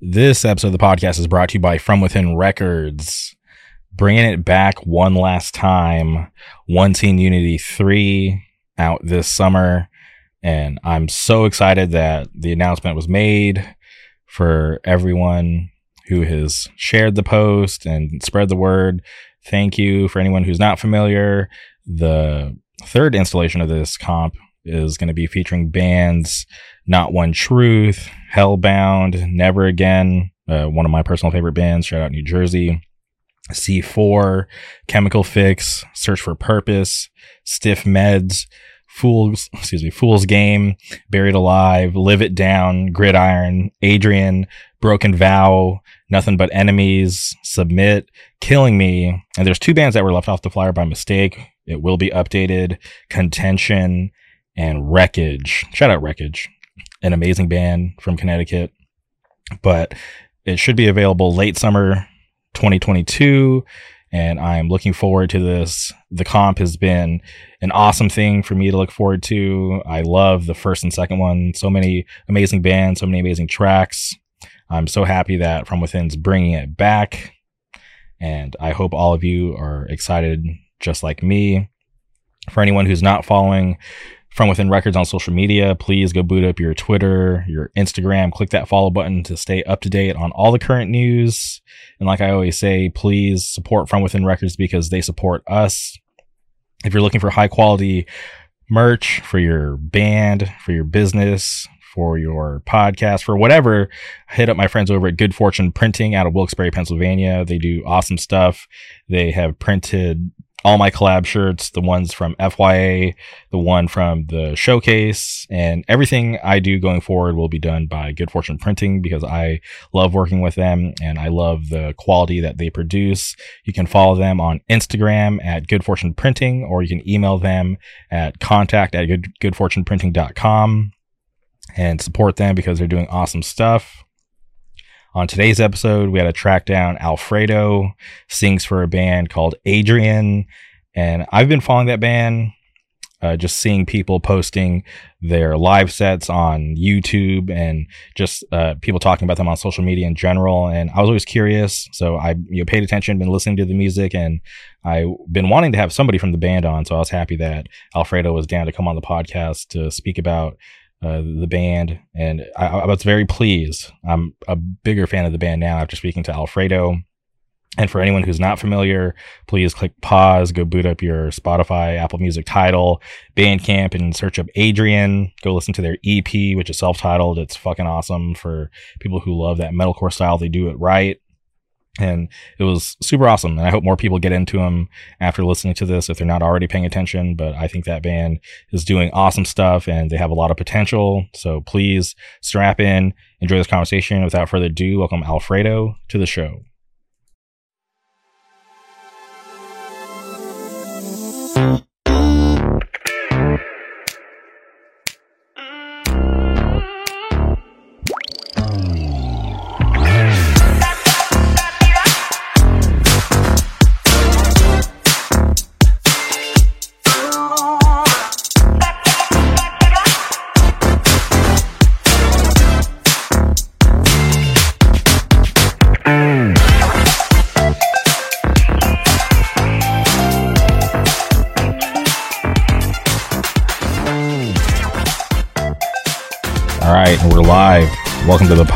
This episode of the podcast is brought to you by From Within Records, bringing it back one last time. One Teen Unity 3 out this summer. And I'm so excited that the announcement was made for everyone who has shared the post and spread the word. Thank you for anyone who's not familiar. The third installation of this comp is going to be featuring bands Not One Truth, Hellbound, Never Again, uh, one of my personal favorite bands, shout out New Jersey, C4, Chemical Fix, Search for Purpose, Stiff Meds, Fools, excuse me, Fool's Game, Buried Alive, Live It Down, Gridiron, Adrian, Broken Vow, Nothing But Enemies, Submit, Killing Me. And there's two bands that were left off the flyer by mistake. It will be updated. Contention and Wreckage. Shout out Wreckage, an amazing band from Connecticut. But it should be available late summer 2022 and I'm looking forward to this. The comp has been an awesome thing for me to look forward to. I love the first and second one. So many amazing bands, so many amazing tracks. I'm so happy that From Within's bringing it back. And I hope all of you are excited just like me. For anyone who's not following from within records on social media please go boot up your twitter your instagram click that follow button to stay up to date on all the current news. And like i always say please support from within records because they support us. If you're looking for high quality merch for your band for your business for your podcast for whatever hit up my friends over at good fortune printing out of wilkes-barre pennsylvania. They do awesome stuff. They have printed all my collab shirts, the ones from FYA, the one from the showcase, and everything I do going forward will be done by Good Fortune Printing because I love working with them and I love the quality that they produce. You can follow them on Instagram at Good Fortune Printing or you can email them at contact at good, goodfortuneprinting.com and support them because they're doing awesome stuff. On today's episode, we had to track down Alfredo, sings for a band called Adrian. And I've been following that band, uh, just seeing people posting their live sets on YouTube and just uh, people talking about them on social media in general. And I was always curious. So I you know, paid attention, been listening to the music, and I've been wanting to have somebody from the band on. So I was happy that Alfredo was down to come on the podcast to speak about uh, the band, and I, I, was very pleased. I'm a bigger fan of the band now after speaking to Alfredo. And for anyone who's not familiar, please click pause, go boot up your Spotify, Apple Music Tidal, Bandcamp, and search up Adrian. Go listen to their EP, which is self titled. It's fucking awesome for people who love that metalcore style. They do it right and it was super awesome and i hope more people get into them after listening to this if they're not already paying attention but i think that band is doing awesome stuff and they have a lot of potential. So please strap in enjoy this conversation. Without further ado welcome alfredo to the show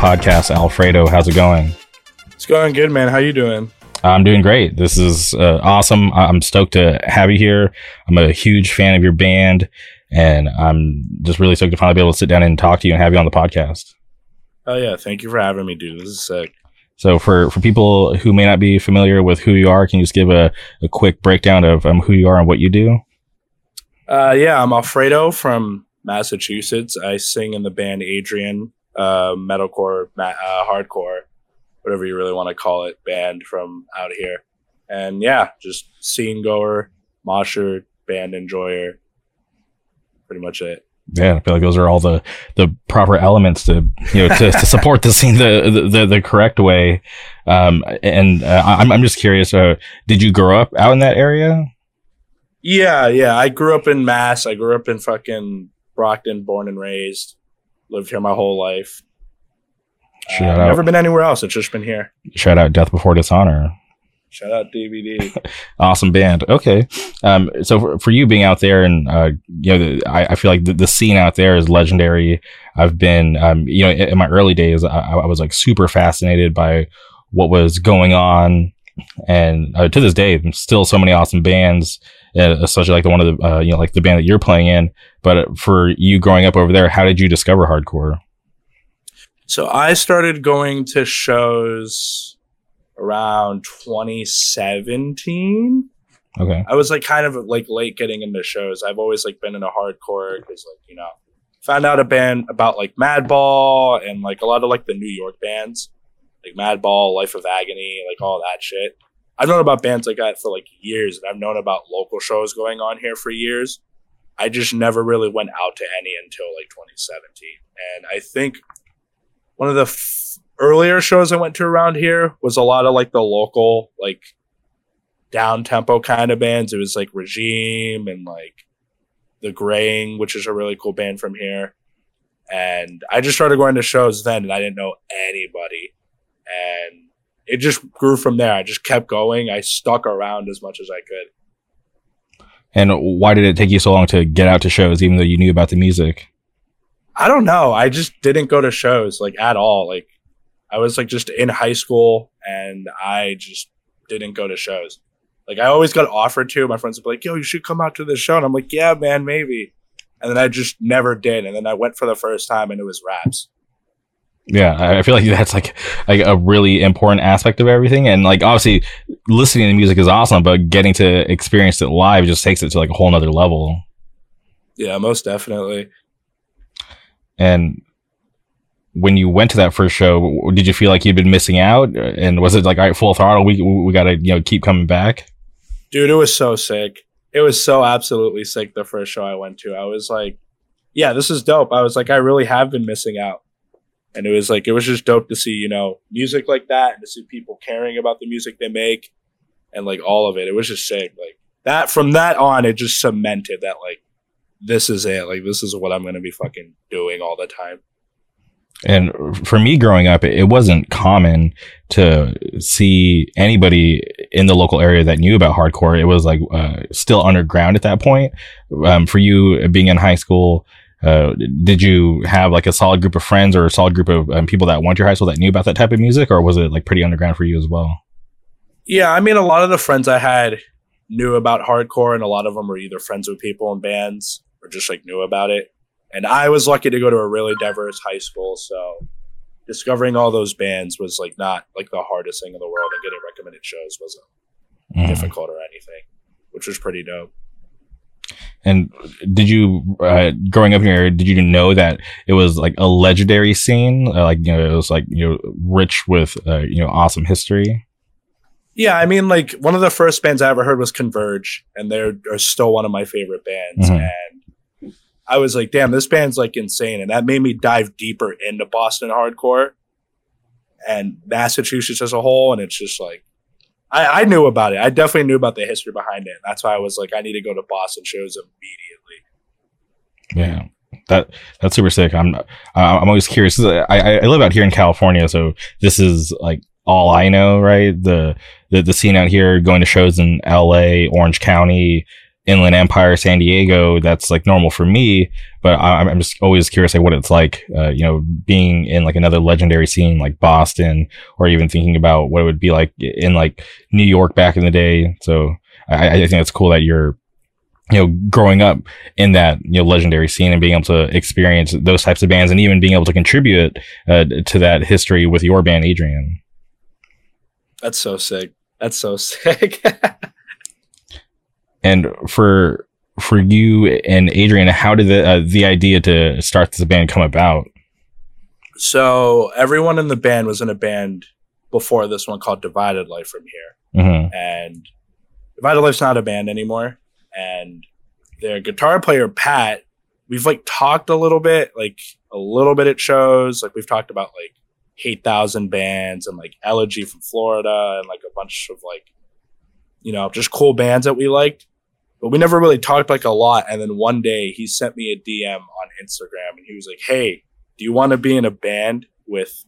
podcast, Alfredo. How's it going? It's going good, man. How you doing? I'm doing great. This is uh, awesome. I'm stoked to have you here. I'm a huge fan of your band, and I'm just really stoked to finally be able to sit down and talk to you and have you on the podcast. Oh yeah, thank you for having me, dude. This is sick. So for, for people who may not be familiar with who you are, can you just give a, a quick breakdown of um, who you are and what you do? Uh, yeah, I'm Alfredo from Massachusetts. I sing in the band Adrian uh, metalcore, uh, hardcore, whatever you really want to call it, band from out here. And yeah, just scene goer, mosher, band enjoyer, pretty much it. Yeah, I feel like those are all the the proper elements to you know to, to support the scene the, the the correct way. Um, and uh, I'm I'm just curious. Uh, did you grow up out in that area? Yeah, yeah. I grew up in Mass. I grew up in fucking Brockton, born and raised lived here my whole life. Shout uh, never been anywhere else. It's just been here. Shout out Death Before Dishonor. Shout out DBD. awesome band. Okay. Um, so for, for, you being out there and, uh, you know, the, I, I, feel like the, the, scene out there is legendary. I've been, um, you know, in, in my early days, I, I, was like super fascinated by what was going on. And uh, to this day, still so many awesome bands, especially like the one of the, uh, you know, like the band that you're playing in. But for you growing up over there, how did you discover hardcore? So I started going to shows around 2017. Okay. I was like kind of like late getting into shows. I've always like been in a hardcore because like you know found out a band about like Madball and like a lot of like the New York bands like Madball, Life of Agony, like all that shit. I've known about bands like that for like years, and I've known about local shows going on here for years. I just never really went out to any until like 2017, and I think one of the f- earlier shows I went to around here was a lot of like the local, like down tempo kind of bands. It was like Regime and like The Graying, which is a really cool band from here. And I just started going to shows then and I didn't know anybody. And it just grew from there. I just kept going. I stuck around as much as I could. And why did it take you so long to get out to shows, even though you knew about the music? I don't know. I just didn't go to shows like at all. Like I was like just in high school and I just didn't go to shows. Like I always got offered to. My friends would be like, "Yo, you should come out to the show," and I'm like, "Yeah, man, maybe." And then I just never did. And then I went for the first time, and it was raps. Yeah, I feel like that's like like a really important aspect of everything. And like obviously, listening to music is awesome, but getting to experience it live just takes it to like a whole nother level. Yeah, most definitely. And when you went to that first show, did you feel like you'd been missing out? And was it like, all right, full throttle? We we got to you know keep coming back. Dude, it was so sick. It was so absolutely sick. The first show I went to, I was like, yeah, this is dope. I was like, I really have been missing out. And it was like, it was just dope to see, you know, music like that and to see people caring about the music they make and like all of it. It was just sick. Like that, from that on, it just cemented that like, this is it. Like, this is what I'm to be fucking doing all the time. And for me growing up, it wasn't common to see anybody in the local area that knew about hardcore. It was like uh, still underground at that point. Um, for you being in high school, uh, did you have like a solid group of friends or a solid group of um, people that went to your high school that knew about that type of music, or was it like pretty underground for you as well? Yeah, I mean, a lot of the friends I had knew about hardcore, and a lot of them were either friends with people in bands or just like knew about it. And I was lucky to go to a really diverse high school, so discovering all those bands was like not like the hardest thing in the world, and getting recommended shows wasn't mm. difficult or anything, which was pretty dope. And did you, uh, growing up here, did you know that it was like a legendary scene? Uh, like, you know, it was like, you know, rich with, uh, you know, awesome history? Yeah, I mean, like one of the first bands I ever heard was Converge, and they're still one of my favorite bands. Mm-hmm. And I was like, damn, this band's like insane. And that made me dive deeper into Boston hardcore and Massachusetts as a whole. And it's just like, I, I knew about it. I definitely knew about the history behind it. That's why I was like, I need to go to Boston shows immediately. Yeah. That that's super sick. I'm I'm always curious. I I live out here in California, so this is like all I know, right? The the the scene out here, going to shows in L.A., Orange County, Inland Empire, San Diego, that's like normal for me. But I, am just always curious, like what it's like, uh, you know, being in like another legendary scene like Boston, or even thinking about what it would be like in like New York back in the day. So I, I think it's cool that you're, you know, growing up in that you know legendary scene and being able to experience those types of bands, and even being able to contribute uh, to that history with your band, Adrian. That's so sick. That's so sick. And for for you and Adrian, how did the uh, the idea to start this band come about? So everyone in the band was in a band before this one called Divided Life from here, mm-hmm. and Divided Life's not a band anymore. And their guitar player Pat, we've like talked a little bit, like a little bit at shows. Like we've talked about like eight thousand bands and like Elegy from Florida and like a bunch of like you know just cool bands that we liked but we never really talked like a lot. And then one day he sent me a DM on Instagram and he was like, Hey, do you want to be in a band with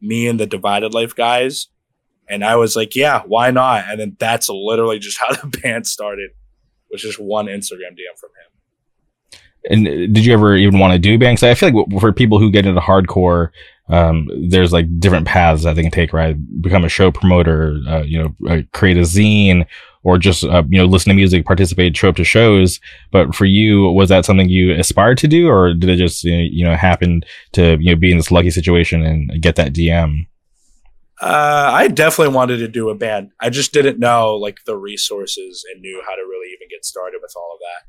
me and the Divided Life guys. And I was like, yeah, why not? And then that's literally just how the band started, which is one Instagram DM from him. And did you ever even want to do band? Because I feel like for people who get into hardcore, um, there's like different paths that they can take, right? Become a show promoter, uh, you know, uh, create a zine, or just uh, you know listen to music, participate, show up to shows. But for you, was that something you aspired to do, or did it just you know happen to you know be in this lucky situation and get that DM? Uh, I definitely wanted to do a band. I just didn't know like the resources and knew how to really even get started with all of that.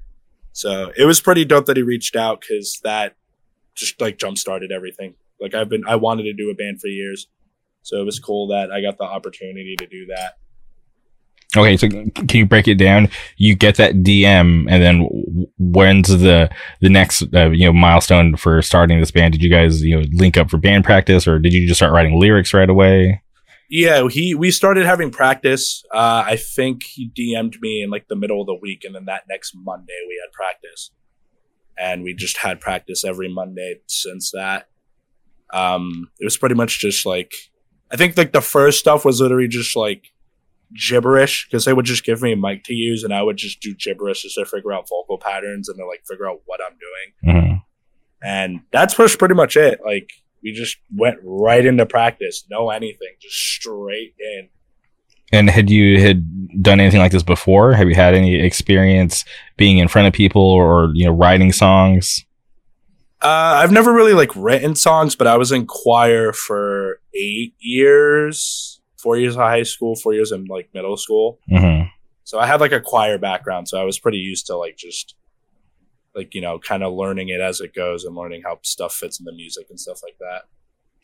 So it was pretty dope that he reached out because that just like jump started everything. Like I've been, I wanted to do a band for years, so it was cool that I got the opportunity to do that. Okay, so can you break it down? You get that DM, and then when's the the next uh, you know milestone for starting this band? Did you guys you know link up for band practice, or did you just start writing lyrics right away? Yeah, he we started having practice. Uh, I think he DM'd me in like the middle of the week, and then that next Monday we had practice, and we just had practice every Monday since that. Um, it was pretty much just like I think like the first stuff was literally just like gibberish because they would just give me a mic to use, and I would just do gibberish just to figure out vocal patterns and to like figure out what I'm doing. Mm-hmm. And that's pretty much it. Like we just went right into practice, no anything, just straight in. And had you had done anything like this before? Have you had any experience being in front of people or you know writing songs? Uh, I've never really like written songs, but I was in choir for eight years, four years of high school, four years in like middle school. Mm-hmm. So I had like a choir background, so I was pretty used to like just like you know kind of learning it as it goes and learning how stuff fits in the music and stuff like that.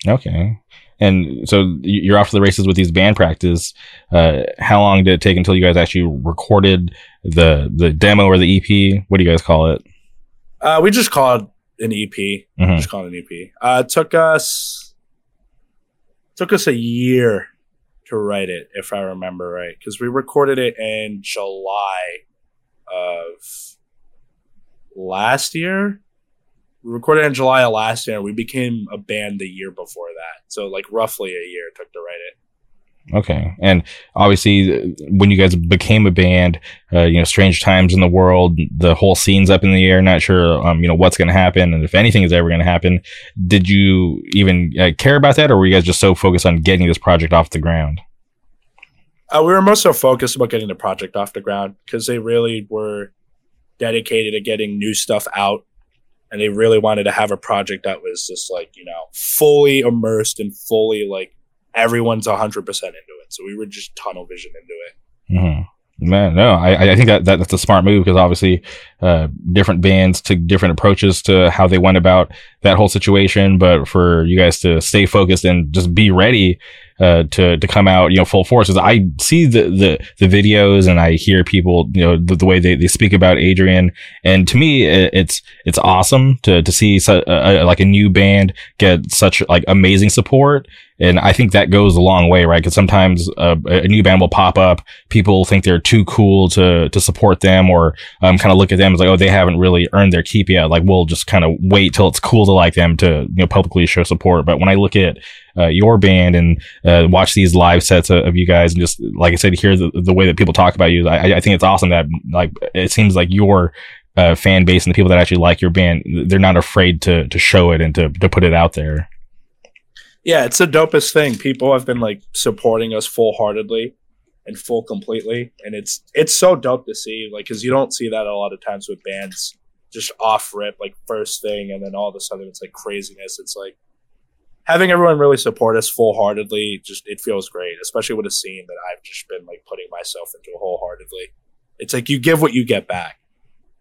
Okay. And so you're off to the races with these band practice. Uh, how long did it take until you guys actually recorded the the demo or the ep what do you guys call it? Uh, we just called an ep mm-hmm. just called an ep uh, it took us took us a year write it if i remember right because we recorded it in july of last year. We recorded in July of last year. We became a band the year before that. So like roughly a year took to write it. Okay, and obviously, when you guys became a band, uh, you know, strange times in the world, the whole scene's up in the air. Not sure, um, you know, what's going to happen, and if anything is ever going to happen. Did you even uh, care about that, or were you guys just so focused on getting this project off the ground? Uh, we were most so focused about getting the project off the ground because they really were dedicated to getting new stuff out and they really wanted to have a project that was just like you know fully immersed and fully like everyone's 100% into it so we were just tunnel vision into it mm-hmm. Man, no, I, I think that, that that's a smart move because obviously, uh, different bands took different approaches to how they went about that whole situation. But for you guys to stay focused and just be ready uh, to to come out, you know, full force. Because I see the, the the videos and I hear people, you know, the, the way they, they speak about Adrian, and to me, it, it's it's awesome to to see su- a, a, like a new band get such like amazing support. And I think that goes a long way, right? Because sometimes uh, a new band will pop up, people think they're too cool to to support them, or um, kind of look at them as like, oh, they haven't really earned their keep yet. Like we'll just kind of wait till it's cool to like them to you know publicly show support. But when I look at uh, your band and uh, watch these live sets of, of, you guys and just like I said, hear the, the way that people talk about you. I, I think it's awesome that like it seems like your uh, fan base and the people that actually like your band, they're not afraid to to show it and to to put it out there. Yeah, it's the dopest thing. People have been like supporting us full heartedly and full completely, and it's it's so dope to see. Like, because you don't see that a lot of times with bands just off rip, like first thing, and then all of a sudden it's like craziness. It's like having everyone really support us full heartedly, just it feels great, especially with a scene that I've just been like putting myself into wholeheartedly. It's like you give what you get back.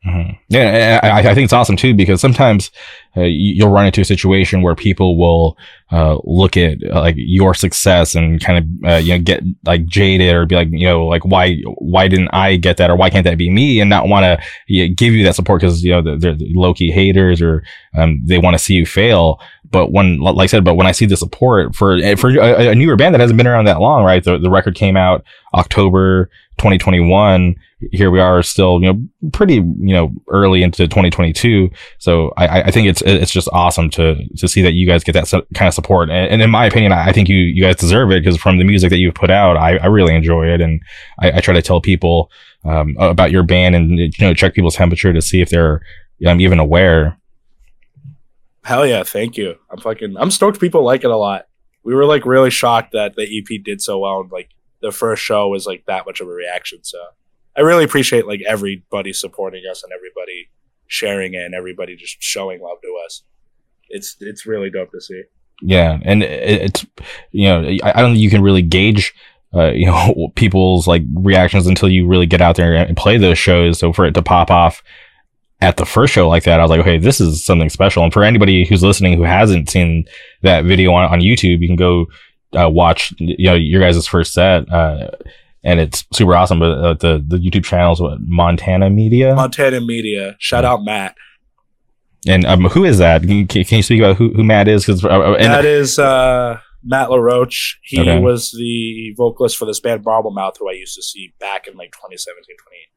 Mm-hmm. Yeah, I, I, think it's awesome too because sometimes uh, you'll run into a situation where people will uh, look at uh, like your success and kind of uh, you know get like jaded or be like you know like why why didn't I get that or why can't that be me and not want to you know, give you that support because you know they're, they're low key haters or um, they want to see you fail. but when, like I said, but when I see the support for eh, for a, a newer band that hasn't been around that long, right? The the record came out October 2021. Here we are, still you know pretty you know early into 2022. So I, I think it's it's just awesome to to see that you guys get that kind of support. And, and in my opinion, I think you you guys deserve it because from the music that you've put out, I, I really enjoy it, and I, I try to tell people um, about your band and you know check people's temperature to see if they're um, even aware. Hell yeah, thank you. I'm fucking I'm stoked people like it a lot. We were like really shocked that the EP did so well and like the first show was like that much of a reaction. So I really appreciate like everybody supporting us and everybody sharing it and everybody just showing love to us. It's it's really dope to see. Yeah, and it's you know I don't think you can really gauge uh, you know people's like reactions until you really get out there and play those shows. So for it to pop off at the first show like that, I was like, okay, this is something special. And for anybody who's listening who hasn't seen that video on, on YouTube, you can go uh, watch you know your guys' first set. Uh, and it's super awesome. But uh, the the YouTube channel is what Montana Media. Montana Media. Shout out Matt. And um, who is that? Can, can you speak about who, who Matt is? Because uh, that is uh, Matt LaRoche. He okay. was the vocalist for this band Mouth, who I used to see back in like 2017, 2018.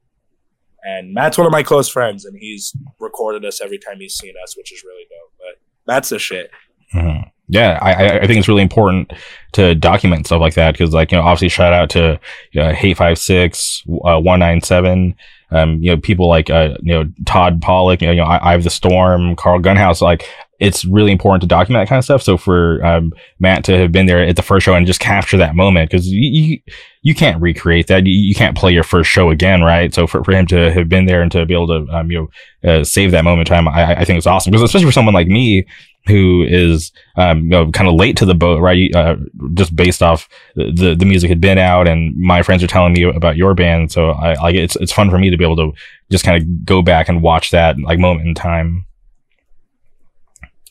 And Matt's one of my close friends, and he's recorded us every time he's seen us, which is really dope. But that's the shit. Mm-hmm. Yeah, I, I think it's really important to document stuff like that because, like, you know, obviously, shout out to uh, Hate Five Six uh, One Nine Seven. Um, you know, people like uh, you know Todd Pollock, you know, I, I have the Storm, Carl Gunhouse. Like, it's really important to document that kind of stuff. So for um, Matt to have been there at the first show and just capture that moment, because you, you, can't recreate that. You, you, can't play your first show again, right? So for, for him to have been there and to be able to um, you know uh, save that moment time, I, I think it's awesome. Because especially for someone like me who is um, you know kind of late to the boat, right? Uh, just based off the the music had been out, and my friends are telling me about your band, so I like it's it's fun for me to be able to just kind of go back and watch that like moment in time.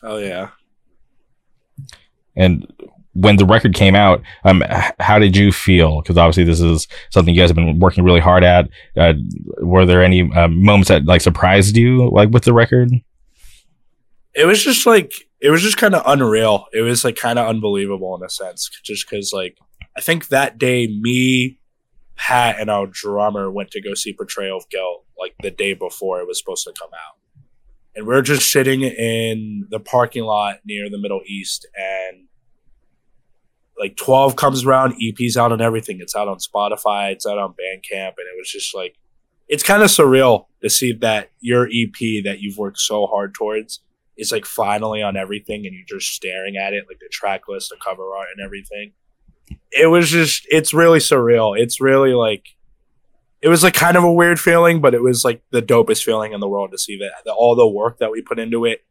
Oh yeah. And when the record came out, um, how did you feel? Because obviously this is something you guys have been working really hard at. Uh, were there any uh, moments that like surprised you, like with the record? it was just like it was just kind of unreal. It was like kind of unbelievable in a sense, just because like I think that day me, Pat, and our drummer went to go see Portrayal of Guilt like the day before it was supposed to come out, and we are just sitting in the parking lot near the Middle East, and like 12 comes around, EP's out on everything. It's out on Spotify, it's out on Bandcamp, and it was just like it's kind of surreal to see that your EP that you've worked so hard towards is like finally on everything and you're just staring at it, like the track list, the cover art, and everything. It was just, it's really surreal. It's really like, it was like kind of a weird feeling, but it was like the dopest feeling in the world to see that, that all the work that we put into it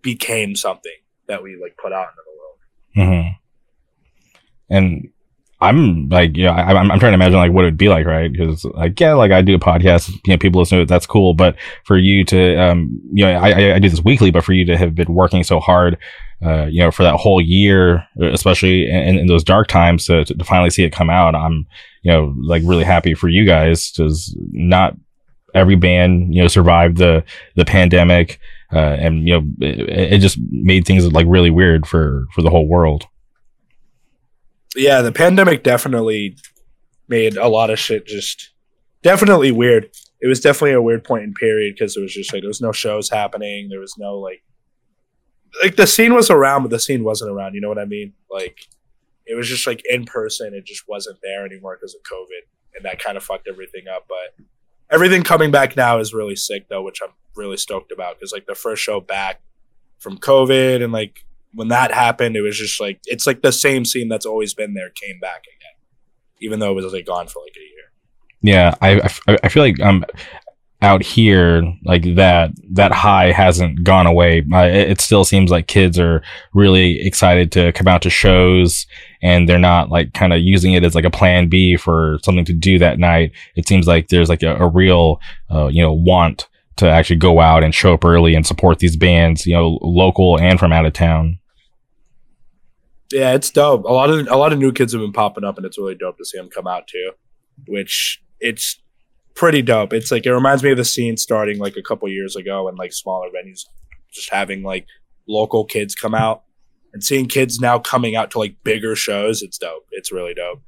became something that we like put out into the world. Mm-hmm. And I'm like, yeah, I, I'm, I'm trying to imagine like what it'd be like, right? Because like, yeah, like I do a podcast, you know, people listen to it, that's cool. But for you to, um, you know, I, I do this weekly, but for you to have been working so hard, uh, you know, for that whole year, especially in, in those dark times to, to finally see it come out, I'm, you know, like really happy for you guys because not every band, you know, survived the, the pandemic. Uh, and, you know, it, it just made things like really weird for, for the whole world yeah, the pandemic definitely made a lot of shit just definitely weird. It was definitely a weird point in period because it was just like there was no shows happening. There was no like like the scene was around, but the scene wasn't around. You know what I mean? Like it was just like in person. It just wasn't there anymore because of COVID, and that kind of fucked everything up. But everything coming back now is really sick though, which I'm really stoked about because like the first show back from COVID and like when that happened, it was just like it's like the same scene that's always been there came back again, even though it was like gone for like a year. Yeah, I I feel like um out here like that that high hasn't gone away. It, it still seems like kids are really excited to come out to shows and they're not like kind of using it as like a plan B for something to do that night. It seems like there's like a, a real uh, you know want to actually go out and show up early and support these bands, you know, local and from out of town. Yeah, it's dope. A lot of a lot of new kids have been popping up, and it's really dope to see them come out too. Which it's pretty dope. It's like it reminds me of the scene starting like a couple years ago, and like smaller venues just having like local kids come out and seeing kids now coming out to like bigger shows, it's dope. It's really dope.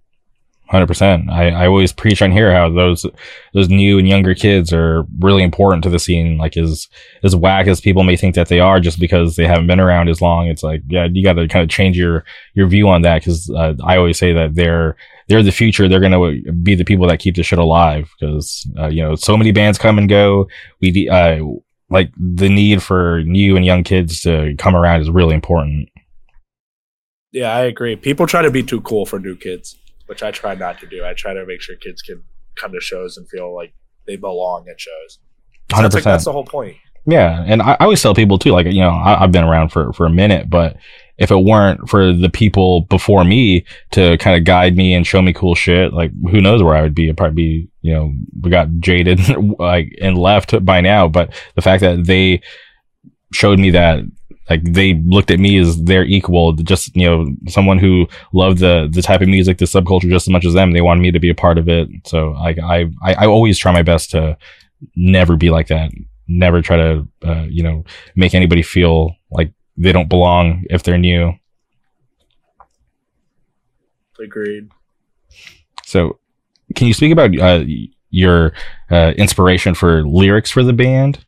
Hundred percent. I, I always preach on here how those those new and younger kids are really important to the scene. Like as as whack as people may think that they are, just because they haven't been around as long. It's like yeah, you got to kind of change your your view on that because uh, I always say that they're they're the future. They're gonna be the people that keep the shit alive because uh, you know so many bands come and go. We uh, like the need for new and young kids to come around is really important. Yeah, I agree. People try to be too cool for new kids, which I try not to do. I try to make sure kids can come to shows and feel like they belong at shows. Hundred That's, like, percent. that's the whole point. Yeah, and I, I always tell people too, like you know, I, I've been around for for a minute, but if it weren't for the people before me to kind of guide me and show me cool shit, like who knows where I would be? I'd probably be, you know, we got jaded like and left by now. But the fact that they showed me that like they looked at me as their equal, just you know, someone who loved the the type of music, the subculture just as much as them. They wanted me to be a part of it. So like I I, I always try my best to never be like that. Never try to uh, you know make anybody feel like they don't belong if they're new. Agreed. So, can you speak about uh, your uh, inspiration for lyrics for the band?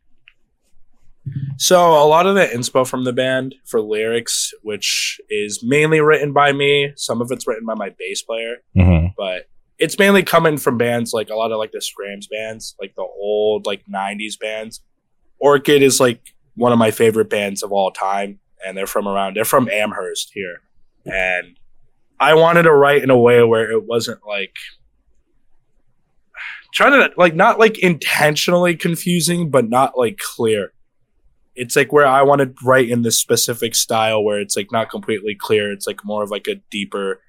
So a lot of the inspo from the band for lyrics, which is mainly written by me, some of it's written by my bass player, hmm but it's mainly coming from bands like a lot of like the screamo bands, like the old like '90s bands. Orchid is like one of my favorite bands of all time, and they're from around. They're from Amherst here, and I wanted to write in a way where it wasn't like trying to like not like intentionally confusing, but not like clear. It's like where I want to write in this specific style where it's like not completely clear. It's like more of like a deeper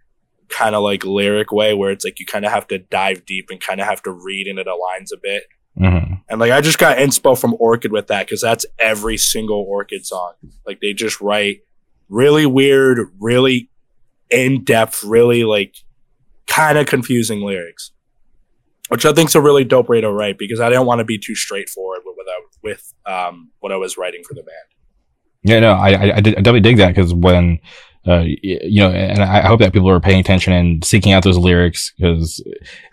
kind of like lyric way where it's like you kind of have to dive deep and kind of have to read into the lines a bit. Hmm And like I just got inspo from Orchid with that because that's every single Orchid song. Like they just write really weird, really in depth, really like kind of confusing lyrics, which I think's a really dope way to write because I didn't want to be too straightforward with with, with um, what I was writing for the band. Yeah, no, I I, I, I definitely dig that because when uh you know, and I hope that people are paying attention and seeking out those lyrics because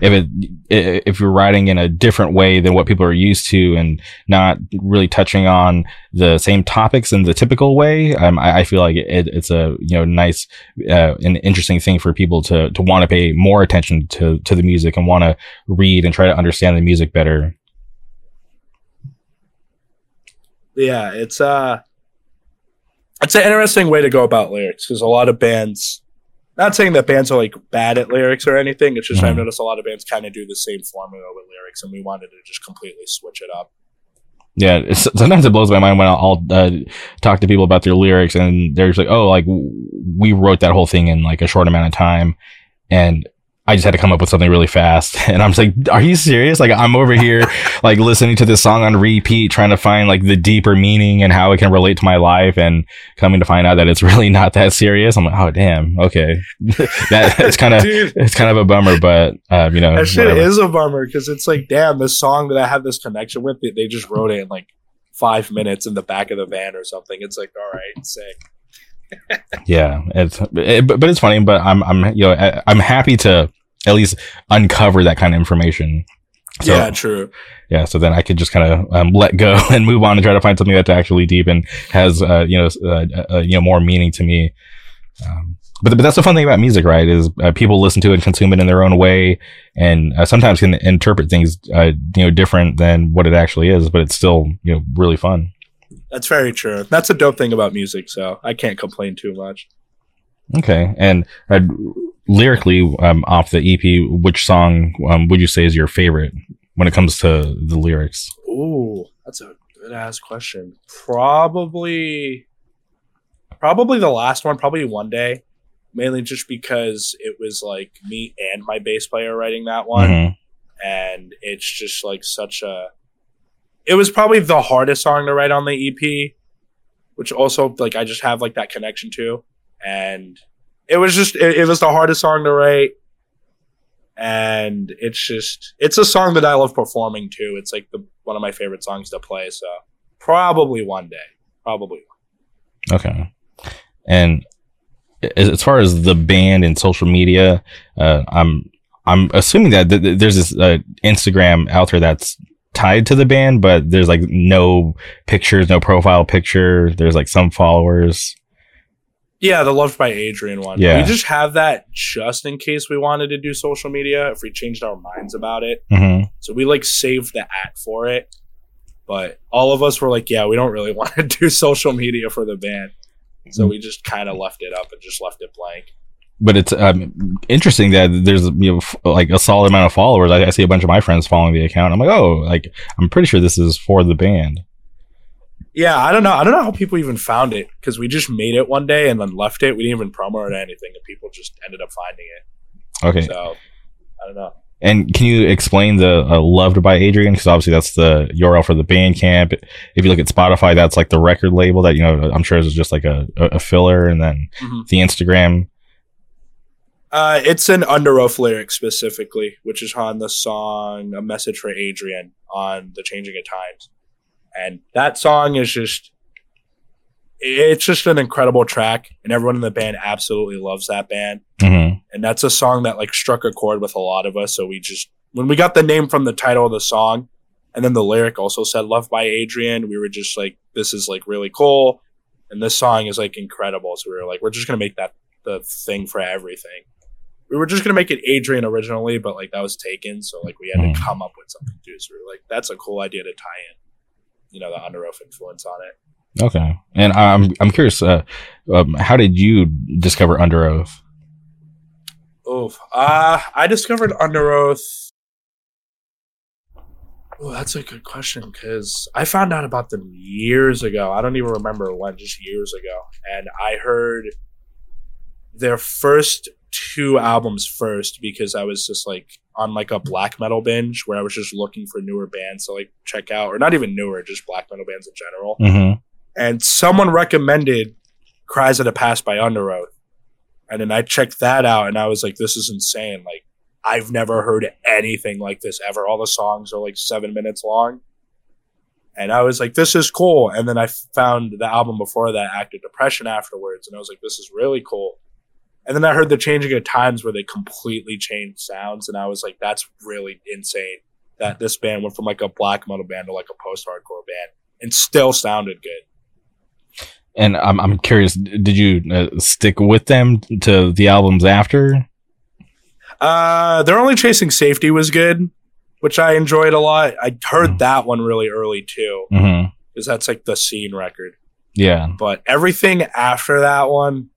if it if you're writing in a different way than what people are used to and not really touching on the same topics in the typical way, um, I, I feel like it, it's a you know nice uh, and interesting thing for people to to want to pay more attention to to the music and want to read and try to understand the music better. Yeah, it's uh it's an interesting way to go about lyrics because a lot of bands not saying that bands are like bad at lyrics or anything, it's just I've Mhm. noticed a lot of bands kind of do the same formula with lyrics and we wanted to just completely switch it up. Yeah, it's, sometimes it blows my mind when I'll, I'll uh, talk to people about their lyrics and they're just like, "Oh, like we wrote that whole thing in like a short amount of time," and I just had to come up with something really fast. And I'm just like, "Are you serious?" Like I'm over here like listening to this song on repeat, trying to find like the deeper meaning and how it can relate to my life, and coming to find out that it's really not that serious. I'm like, "Oh, damn, okay." that it's kind of it's kind of a bummer, but uh, you know, that shit whatever. is a bummer because it's like, damn, this song that I have this connection with, they, they just wrote it in like five minutes in the back of the van or something. It's like, all right, sick. Yeah, it's it, but, but it's funny. But I'm I'm you know I, I'm happy to at least uncover that kind of information. So, yeah, true. yeah. So then I could just kind of um, let go and move on and try to find something that's actually deep and has uh, you know uh, uh, you know more meaning to me. Um, but but that's the fun thing about music, right? Is uh, people listen to it and consume it in their own way, and uh, sometimes can interpret things uh, you know different than what it actually is. But it's still you know really fun. That's very true. That's a dope thing about music, so I can't complain too much. Okay, and uh, lyrically, um, off the EP, which song um, would you say is your favorite when it comes to the lyrics? Ooh, that's a good ass question. Probably, probably the last one. Probably one day, mainly just because it was like me and my bass player writing that one, Mhm. and it's just like such a. It was probably the hardest song to write on the EP, which also like I just have like that connection to, and it was just it, it was the hardest song to write and it's just it's a song that I love performing too. It's like the one of my favorite songs to play. So probably one day, probably. Okay, and as, far as the band and social media, uh, I'm I'm assuming that th- th- there's this uh, Instagram out there that's tied to the band, but there's like no pictures, no profile picture. There's like some followers. Yeah, the Loved by Adrian one. Yeah. We just have that just in case we wanted to do social media if we changed our minds about it. hmm So we like saved the at for it. But all of us were like, yeah, we don't really want to do social media for the band. So we just kind of left it up and just left it blank. But it's um, interesting that there's you know f- like a solid amount of followers. I, I see a bunch of my friends following the account. I'm like, oh, like I'm pretty sure this is for the band. Yeah, I don't know. I don't know how people even found it because we just made it one day and then left it. We didn't even promo it or anything, and people just ended up finding it. Okay. So I don't know. And can you explain the uh, "Loved" by Adrian? Because obviously that's the URL for the Bandcamp. If you look at Spotify, that's like the record label that you know. I'm sure is just like a, a filler, and then Mhm. the Instagram. Uh, it's an Underoath lyric specifically, which is on the song "A Message for Adrian" on the Changing of Times, and that song is just. It's just an incredible track, and everyone in the band absolutely loves that band. hmm and that's a song that like struck a chord with a lot of us. So we just when we got the name from the title of the song, and then the lyric also said "Love by Adrian," we were just like, "This is like really cool," and this song is like incredible. So we were like, "We're just gonna make that the thing for everything." We were just gonna make it Adrian originally, but like that was taken, so like we had Mhm. to come up with something too. So we were like, "That's a cool idea to tie in." You know, the Underoath influence on it. Okay. And I'm I'm curious. Uh, um, how did you discover Underoath? Oh, uh, I discovered Underoath. Oh, that's a good question because I found out about them years ago. I don't even remember when, just years ago. And I heard their first two albums first because I was just like on like a black metal binge where I was just looking for newer bands to like check out, or not even newer, just black metal bands in general Mm-hmm. and someone recommended Cries of the Past by Underoath. And then I checked that out and I was like, this is insane. Like, I've never heard anything like this ever. All the songs are like seven minutes long. And I was like, this is cool. And then I found the album before that, Act of Depression, afterwards. And I was like, this is really cool. And then I heard the Changing of Times where they completely changed sounds. And I was like, that's really insane that this band went from like a black metal band to like a post hardcore band and still sounded good. And I'm I'm curious. Did you uh, stick with them to the albums after? Uh, they're only chasing safety was good, which I enjoyed a lot. I heard Mhm. that one really early too, Mm-hmm. because that's like the scene record. Yeah. But everything after that one,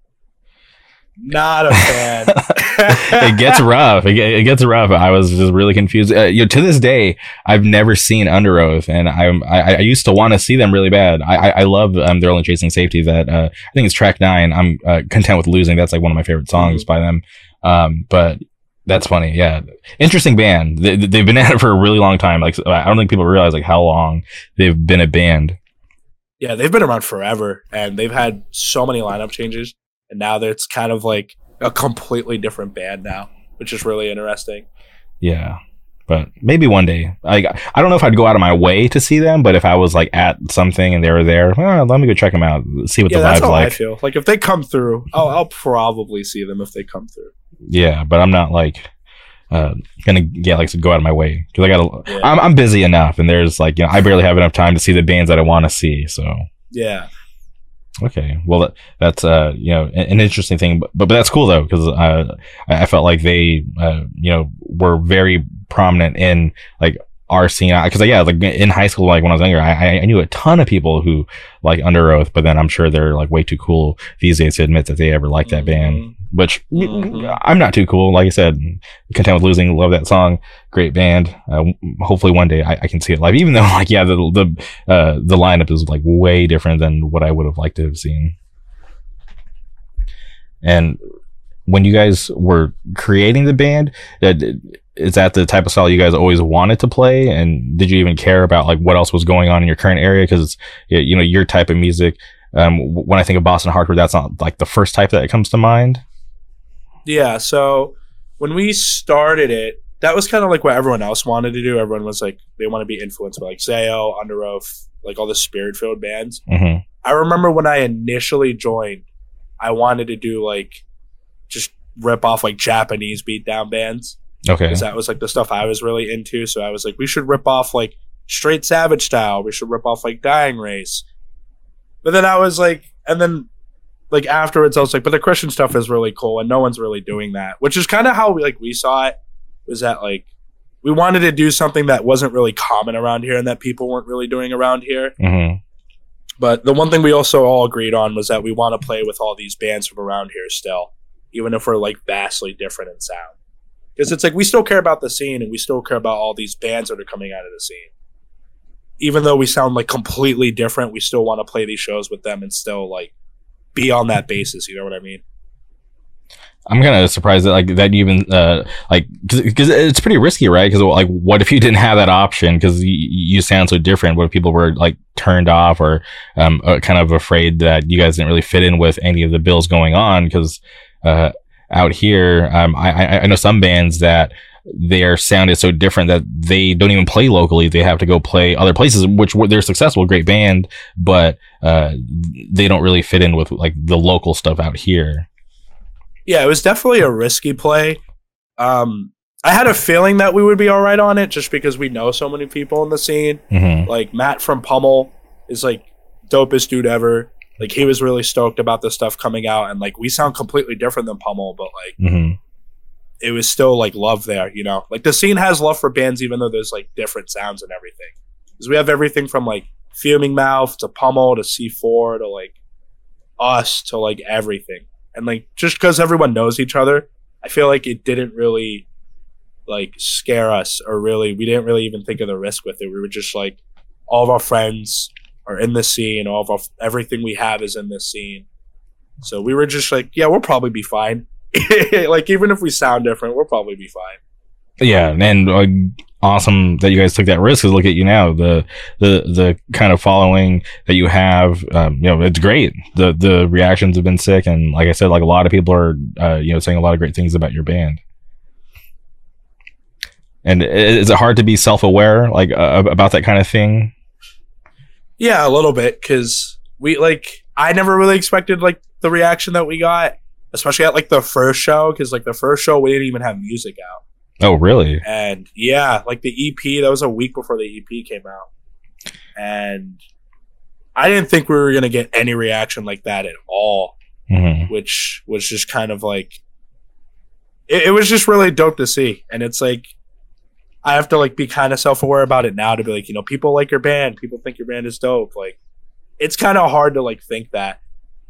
not a fan. it gets rough. It, it gets rough. I was just really confused. Uh, you know, to this day, I've never seen Underoath, and I'm I, I used to want to see them really bad. I I, I love um, they're only chasing safety. That uh, I think it's track nine. I'm uh, content with losing. That's like one of my favorite songs by them. Um, but that's funny. Yeah, interesting band. They, they've been at it for a really long time. Like I don't think people realize like how long they've been a band. yeah, they've been around forever, and they've had so many lineup changes, and now that it's kind of like a completely different band now, which is really interesting. Yeah. But maybe one day. Like I don't know if I'd go out of my way to see them, but if I was like at something and they were there, well, let me go check them out, see what yeah, the that's vibe's how I feel. Like if they come through, I'll, I'll probably see them if they come through. Yeah, but I'm not like uh gonna yeah like to go out of my way because I got to Yeah. I'm I'm busy enough, and there's like you know I barely have enough time to see the bands that I want to see. So Yeah, okay, well that, that's uh you know an, an interesting thing, but, but but that's cool though because uh I, I felt like they uh you know were very prominent in like our scene because yeah like in high school like when I was younger I I knew a ton of people who like Underoath, but then I'm sure they're like way too cool these days to admit that they ever liked that band. Mhm. Which Mhm. I'm not too cool. Like I said, content with losing. Love that song. Great band. Uh, hopefully one day I, I can see it live. Even though like yeah the the uh, the lineup is like way different than what I would have liked to have seen. And when you guys were creating the band, uh, is that the type of style you guys always wanted to play? And did you even care about like what else was going on in your current area? Because it's you know your type of music. Um, when I think of Boston hardcore, that's not like the first type that comes to mind. Yeah, so when we started it, that was kind of like what everyone else wanted to do. Everyone was like, they want to be influenced by like Zao, Under Oath, like all the spirit filled bands. hmm I remember when I initially joined, I wanted to do like just rip off like Japanese beatdown bands Okay. because that was like the stuff I was really into. So I was like, we should rip off like straight Savage style. We should rip off like Dying Race. But then I was like, and then like afterwards, I was like, but the Christian stuff is really cool, and no one's really doing that. Which is kind of how we like we saw it. Was that like we wanted to do something that wasn't really common around here and that people weren't really doing around here. hmm But the one thing we also all agreed on was that we want to play with all these bands from around here still, even if we're like vastly different in sound. Because it's like we still care about the scene and we still care about all these bands that are coming out of the scene. Even though we sound like completely different, we still want to play these shows with them and still like be on that basis. You know what I mean? I'm kind of surprised that like that even uh like because it's pretty risky, right? Because like, what if you didn't have that option? Because you, you sound so different. What if people were like turned off or um uh, kind of afraid that you guys didn't really fit in with any of the bills going on? Because uh out here, um I I I know some bands that their sound is so different that they don't even play locally. They have to go play other places, which were- they're successful, great band, but uh they don't really fit in with like the local stuff out here. Yeah, it was definitely a risky play. Um, I had a feeling that we would be all right on it just because we know so many people in the scene. hmm Like Matt from Pummel is like dopest dude ever. Like he was really stoked about this stuff coming out, and like we sound completely different than Pummel, but like hmm it was still like love there, you know. Like the scene has love for bands, even though there's like different sounds and everything. Because we have everything from like Fuming Mouth to Pummel to C4 to like us to like everything, and like just because everyone knows each other, I feel like it didn't really like scare us or really we didn't really even think of the risk with it. We were just like all of our friends are in this scene, all of our everything we have is in this scene. So we were just like, yeah, we'll probably be fine. like even if we sound different, we'll probably be fine. Yeah, and uh, awesome that you guys took that risk. Cause look at you now, the the the kind of following that you have. Um, you know, it's great. the The reactions have been sick, and like I said, like a lot of people are, uh, you know, saying a lot of great things about your band. And is it hard to be self aware, like uh, about that kind of thing? Yeah, a little bit because we like I never really expected like the reaction that we got, especially at like the first show because like the first show we didn't even have music out, Oh, really? and yeah, like the EP that was a week before the EP came out, and I didn't think we were gonna get any reaction like that at all. hmm which was just kind of like it, it was just really dope to see and it's like i have to like be kind of self-aware about it now to be like you know people like your band people think your band is dope like it's kind of hard to like think that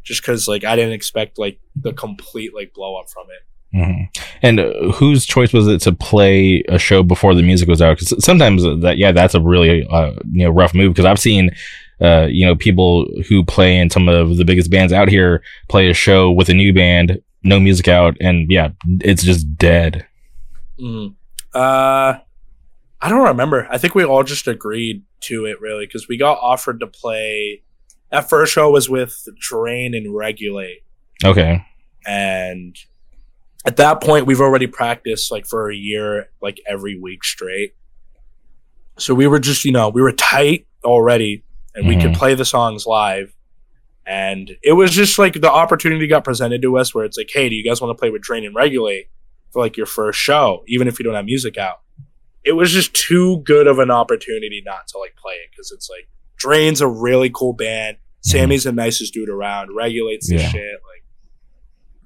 just because like i didn't expect like the complete like blow up from it hmm And uh, whose choice was it to play a show before the music was out? Because sometimes that, yeah, that's a really uh, you know rough move. Because I've seen, uh, you know, people who play in some of the biggest bands out here play a show with a new band, no music out, and yeah, it's just dead. mm uh i don't remember. I think we all just agreed to it really because we got offered to play that first show was with drain and regulate. Okay. and at that point we've already practiced like for a year like every week straight. So we were just you know we were tight already and we could Mhm. play the songs live. And it was just like the opportunity got presented to us where it's like hey do you guys want to play with drain and regulate for like your first show even if you don't have music out it was just too good of an opportunity not to like play it because it's like drain's a really cool band sammy's the nicest dude around regulates the Yeah. shit like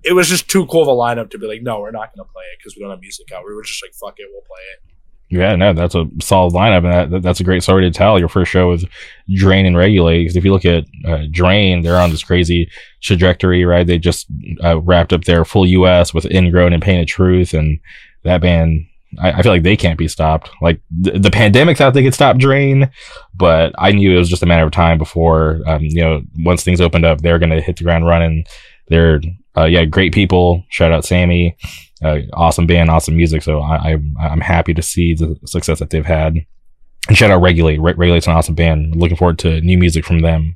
it was just too cool of a lineup to be like, no, we're not going to play it because we don't have music out. We were just like, fuck it, we'll play it. Yeah, no, that's a solid lineup, and that, that that's a great story to tell. Your first show with Drain and Regulate. 'Cause if you look at uh, Drain, they're on this crazy trajectory, right? They just uh, wrapped up their full U.S. with Ingrown and Painted Truth, and that band, I, I feel like they can't be stopped. Like the, the pandemic thought they could stop Drain, but I knew it was just a matter of time before, um, you know, once things opened up, they're going to hit the ground running. They're, uh, yeah, great people. Shout out Sammy uh, awesome band, awesome music. So I, I I'm happy to see the success that they've had. And shout out Regulate. Re- Regulate's an awesome band. Looking forward to new music from them.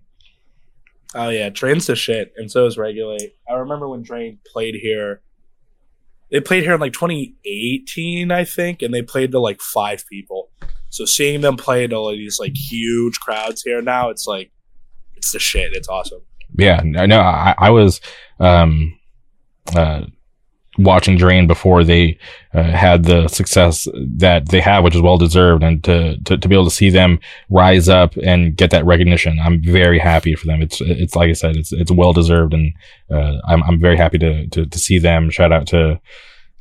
Oh, yeah. Drain's the shit. And so is Regulate. I remember when Drain played here. They played here in like 2018, I think, and they played to like five people. So seeing them play to like these like huge crowds here now, it's like, it's the shit. It's awesome. Yeah, no, I, I was um, uh, watching Drain before they uh, had the success that they have, which is well deserved, and to, to to be able to see them rise up and get that recognition, I'm very happy for them. It's it's like I said, it's it's well deserved, and uh, I'm I'm very happy to, to to see them. Shout out to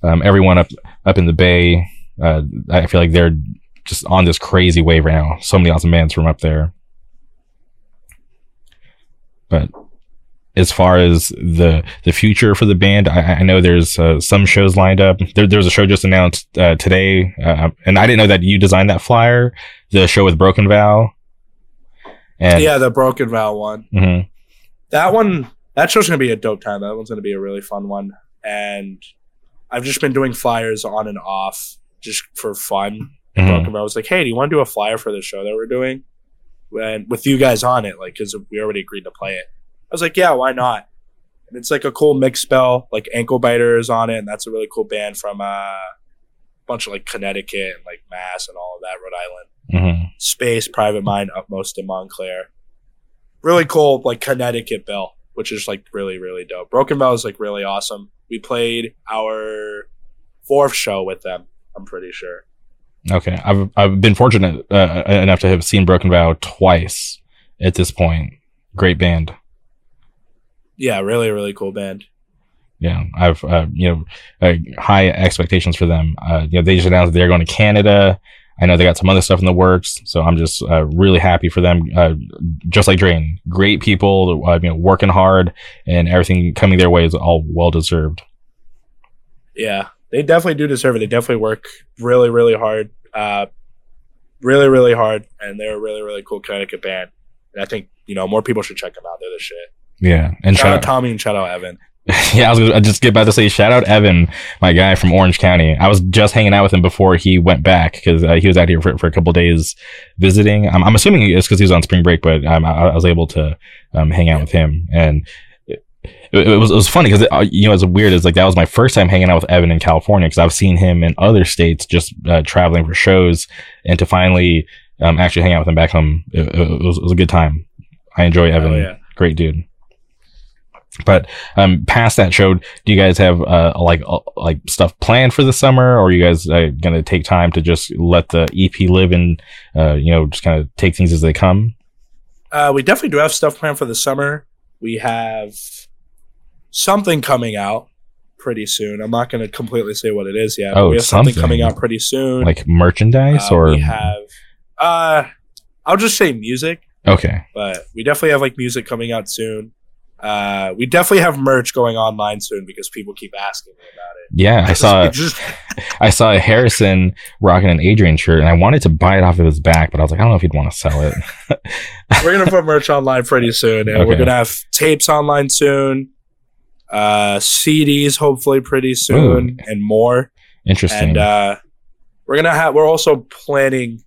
um, everyone up up in the Bay. Uh, I feel like they're just on this crazy wave right now. So many awesome bands from up there. But as far as the the future for the band, I, I know there's uh, some shows lined up. There, there's a show just announced uh, today, uh, and I didn't know that you designed that flyer. The show with Broken Vow. And, yeah, the Broken Vow one. Mm-hmm. That one, that show's gonna be a dope time. That one's gonna be a really fun one, and I've just been doing flyers on and off just for fun. Mm-hmm. Broken Vow was like, "Hey, do you want to do a flyer for the show that we're doing?" And with you guys on it, like, because we already agreed to play it. I was like, yeah, why not? And it's like a cool mix spell, like Ankle Biters on it, and that's a really cool band from uh, a bunch of like Connecticut and like Mass and all of that, Rhode Island. Mm-hmm. Space, Private Mind, Utmost in Montclair. Really cool, like Connecticut bill, which is like really, really dope. Broken Vow is like really awesome. We played our fourth show with them, I'm pretty sure. Okay. I've, I've been fortunate uh, enough to have seen Broken Vow twice at this point. Great band yeah, really, really cool band. Yeah, I've uh, you know uh, high expectations for them. Uh, you know, they just announced they're going to Canada. I know they got some other stuff in the works, so I'm just uh, really happy for them. Uh, just like Drain, great people, uh, you know, working hard, and everything coming their way is all well deserved. Yeah, they definitely do deserve it. They definitely work really, really hard, really, really hard, and they're a really, really cool Connecticut band. And I think you know more people should check them out. They're the shit. Yeah, and shout, shout out Tommy and shout out Evan. yeah, I was gonna just get about to say shout out Evan, my guy from Orange County. I was just hanging out with him before he went back because uh, he was out here for, for a couple days visiting. I'm, I'm assuming it's because he was on spring break, but um, I, I, was able to um, hang out with him and. It, it, was it was funny because uh, you know it's weird. It's like that was my first time hanging out with Evan in California because I've seen him in other states just uh, traveling for shows, and to finally um, actually hang out with him back home, it, it, was, it was a good time. I enjoy Evan. Oh, yeah. Great dude. But um, past that show, do you guys have uh, like uh, like stuff planned for the summer, or are you guys uh, gonna take time to just let the EP live and uh, you know just kind of take things as they come? Uh, we definitely do have stuff planned for the summer. We have something coming out pretty soon. I'm not going to completely say what it is yet. Oh, we have something. something coming out pretty soon, like merchandise, uh, or we have. Uh, I'll just say music. Okay, but we definitely have like music coming out soon. Uh, we definitely have merch going online soon because people keep asking me about it. Yeah, I saw I saw Harrison rocking an Adrian shirt, and I wanted to buy it off of his back, but I was like, I don't know if he'd want to sell it. we're gonna put merch online pretty soon, and okay. we're gonna have tapes online soon, uh, CDs hopefully pretty soon, Ooh. and more. Interesting. And uh, we're gonna have. We're also planning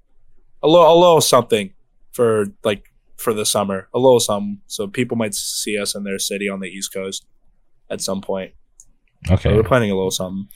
a little, a little something for like for the summer, a little something. So people might see us in their city on the East Coast at some point. Okay, so we're planning a little something.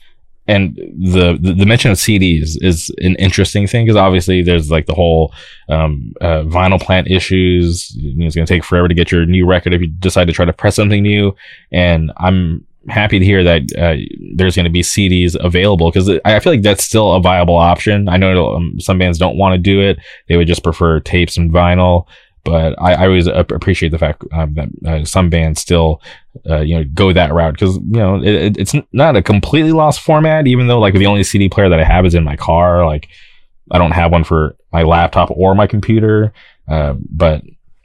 And the, the, the mention of CDs is an interesting thing because obviously there's like the whole um, uh, vinyl plant issues. It's going to take forever to get your new record if you decide to try to press something new. And I'm happy to hear that uh, there's going to be CDs available because I feel like that's still a viable option. I know um, some bands don't want to do it; they would just prefer tapes and vinyl but I, I always appreciate the fact um, that uh, some bands still, uh, you know, go that route because you know it, it's not a completely lost format. Even though like the only CD player that I have is in my car, like I don't have one for my laptop or my computer. Uh, but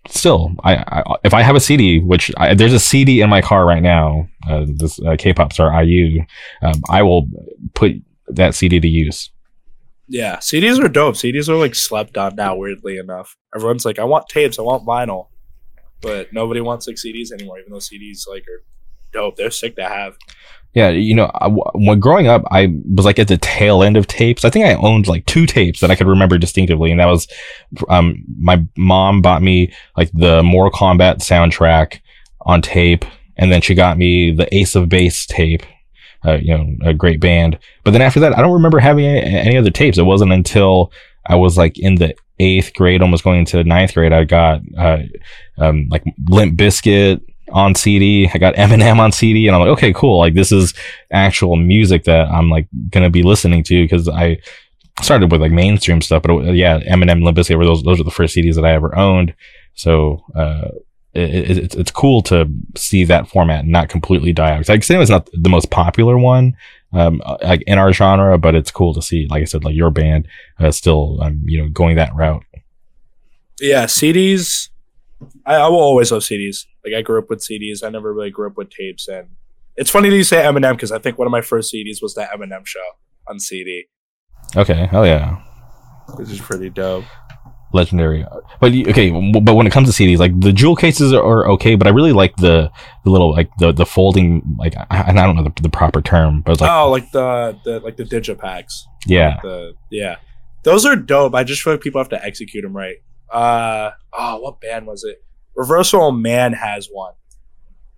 still, I, I, if I have a CD, which I, there's a CD in my car right now, uh, this uh, K-pop star IU, um, I will put that CD to use. Yeah, CDs are dope. CDs are like slept on now. Weirdly enough, everyone's like, "I want tapes. I want vinyl," but nobody wants like CDs anymore. Even though CDs like are dope, they're sick to have. Yeah, you know, I, when growing up, I was like at the tail end of tapes. I think I owned like two tapes that I could remember distinctively, and that was, um, my mom bought me like the Mortal Kombat soundtrack on tape, and then she got me the Ace of Base tape, uh, you know, a great band. But then after that, I don't remember having any, any, other tapes. It wasn't until I was like in the eighth grade, almost going into ninth grade, I got uh, um, like Limp Bizkit, on CD. I got Eminem on CD, and I'm like, okay, cool. Like this is actual music that I'm like gonna be listening to because I started with like mainstream stuff, but it, yeah, Eminem, Limp Bizkit were those those are the first CDs that I ever owned. So uh, it, it, it's it's cool to see that format not completely die out. Like Cinema is not the most popular one, um, like in our genre, but it's cool to see. Like I said, like your band uh, still, um, you know, going that route. Yeah, CDs. I, I will always love CDs. Like I grew up with CDs. I never really grew up with tapes. And it's funny that you say Eminem because I think one of my first CDs was that Eminem show on CD, Okay, hell yeah, which is pretty dope. Legendary. But okay, but when it comes to CDs, like the jewel cases are, are okay, but I really like the the little like the the folding like I, I don't know the, the proper term, but it's like oh, like the the like the digipacks. yeah, The yeah, those are dope. I just feel like people have to execute them right. Uh oh, what band was it? Reversal Man has one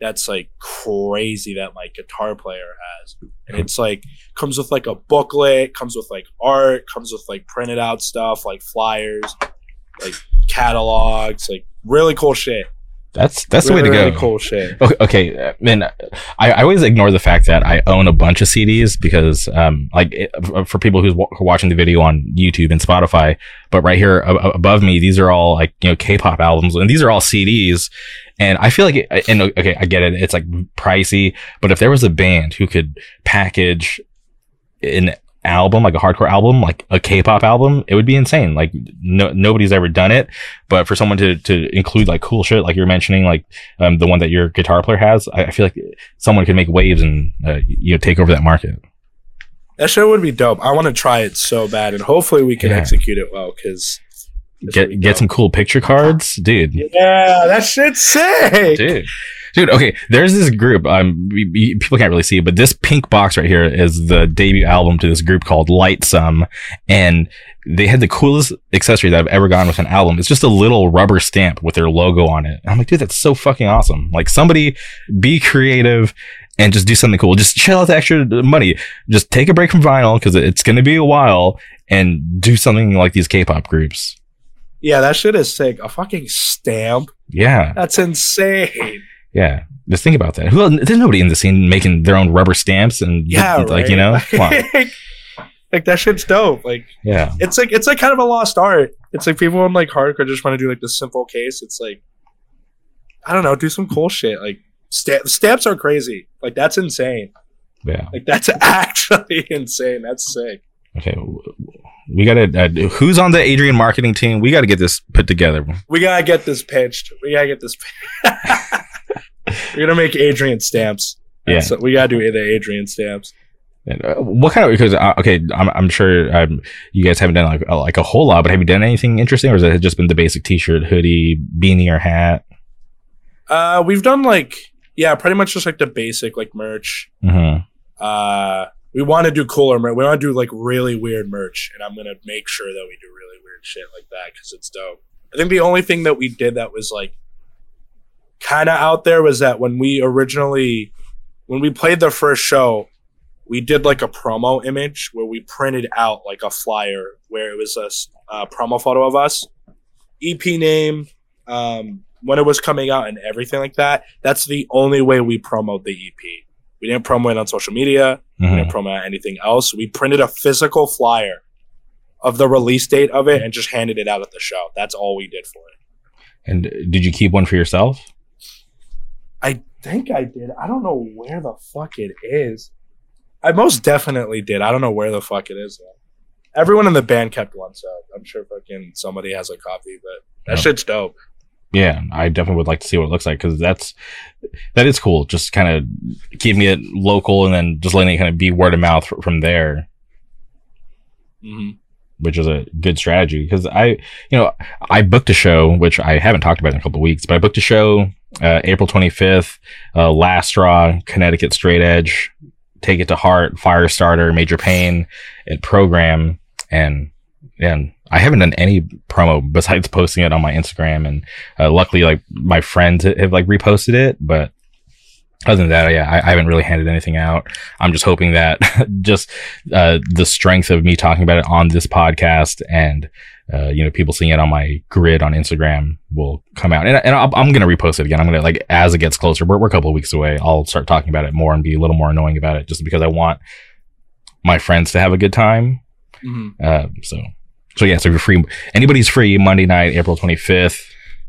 that's like crazy that like guitar player has, and it's like comes with like a booklet, comes with like art, comes with like printed out stuff like flyers, like catalogs, like really cool shit. that's that's really, the way to really go. cool shit. Okay, uh, man. I, I always ignore the fact that I own a bunch of CDs because, um, like it, for people who's wa- who are watching the video on YouTube and Spotify, but right here above me, these are all like you know K-pop albums, and these are all CDs. And I feel like, it, and okay, I get it. It's like pricey, but if there was a band who could package an album, like a hardcore album, like a K-pop album, it would be insane. Like no, nobody's ever done it, but for someone to, to include like cool shit, like you're mentioning, like, um, the one that your guitar player has, I, I feel like someone could make waves and, uh, you know, take over that market. That shit would be dope. I want to try it so bad, and hopefully we can Yeah. execute it well. Because Get, get some cool picture cards, dude. yeah, that shit's sick. dude dude okay there's this group um people can't really see it, but this pink box right here is the debut album to this group called Lightsum and they had the coolest accessory that i've ever gotten with an album. It's just a little rubber stamp with their logo on it. And i'm like dude that's so fucking awesome. Like somebody be creative and just do something cool. Just shell out the extra money. Just take a break from vinyl because it's going to be a while and do something like these k-pop groups. Yeah, that shit is sick. A fucking stamp. yeah. That's insane. Yeah, just think about that. Who? There's nobody in the scene making their own rubber stamps and Yeah, like right? you know, on. like that shit's dope. Like yeah, it's like it's like kind of a lost art. It's like people in like hardcore just want to do like the simple case. It's like I don't know, do some cool shit. Like sta- stamps are crazy. Like that's insane. yeah. Like that's actually insane. That's sick. Okay, we gotta. Uh, who's on the Adrian marketing team? We got to get this put together. We gotta get this pitched. We gotta get this. We're gonna make Adrian stamps. Yeah. So we gotta do the Adrian stamps. And, uh, what kind of? Because uh, okay, I'm, I'm sure um, you guys haven't done like a, like a whole lot, but have you done anything interesting, or has it just been the basic T-shirt, hoodie, beanie, or hat? Uh, we've done like yeah, pretty much just like the basic like merch. hmm Uh, we want to do cooler merch. We want to do like really weird merch, and I'm gonna make sure that we do really weird shit like that because it's dope. I think the only thing that we did that was like kind of out there was that when we originally when we played the first show, we did like a promo image where we printed out like a flyer where it was a uh, promo photo of us, EP name, um, when it was coming out, and everything like that. That's the only way we promote the EP. We didn't promote it on social media. We hmm didn't promote anything else. We printed a physical flyer of the release date of it and just handed it out at the show. That's all we did for it. And did you keep one for yourself? I think I did. I don't know where the fuck it is. I most definitely did. I don't know where the fuck it is though. Everyone in the band kept one, so I'm sure fucking somebody has a copy. But that Yeah. shit's dope. Yeah, I definitely would like to see what it looks like because that's that is cool. Just kind of keeping it local and then just letting it kind of be word of mouth from there. hmm which is a good strategy because I, you know, I booked a show which I haven't talked about in a couple weeks, but I booked a show uh, April 25th, uh, Last Straw, Connecticut Straight Edge, Take It to Heart, Firestarter, Major Pain, and Program, and and I haven't done any promo besides posting it on my Instagram, and uh, luckily, like my friends have like reposted it, but. Other than that, yeah, I, I haven't really handed anything out. I'm just hoping that just uh, the strength of me talking about it on this podcast and uh, you know, people seeing it on my grid on Instagram will come out, and, and i am going to repost it again. I'm going to like as it gets closer. We're, we're a couple of weeks away. I'll start talking about it more and be a little more annoying about it, just because I want my friends to have a good time. Mm-hmm. Uh, so, so yeah. So you're free. Anybody's free Monday night, April 25th.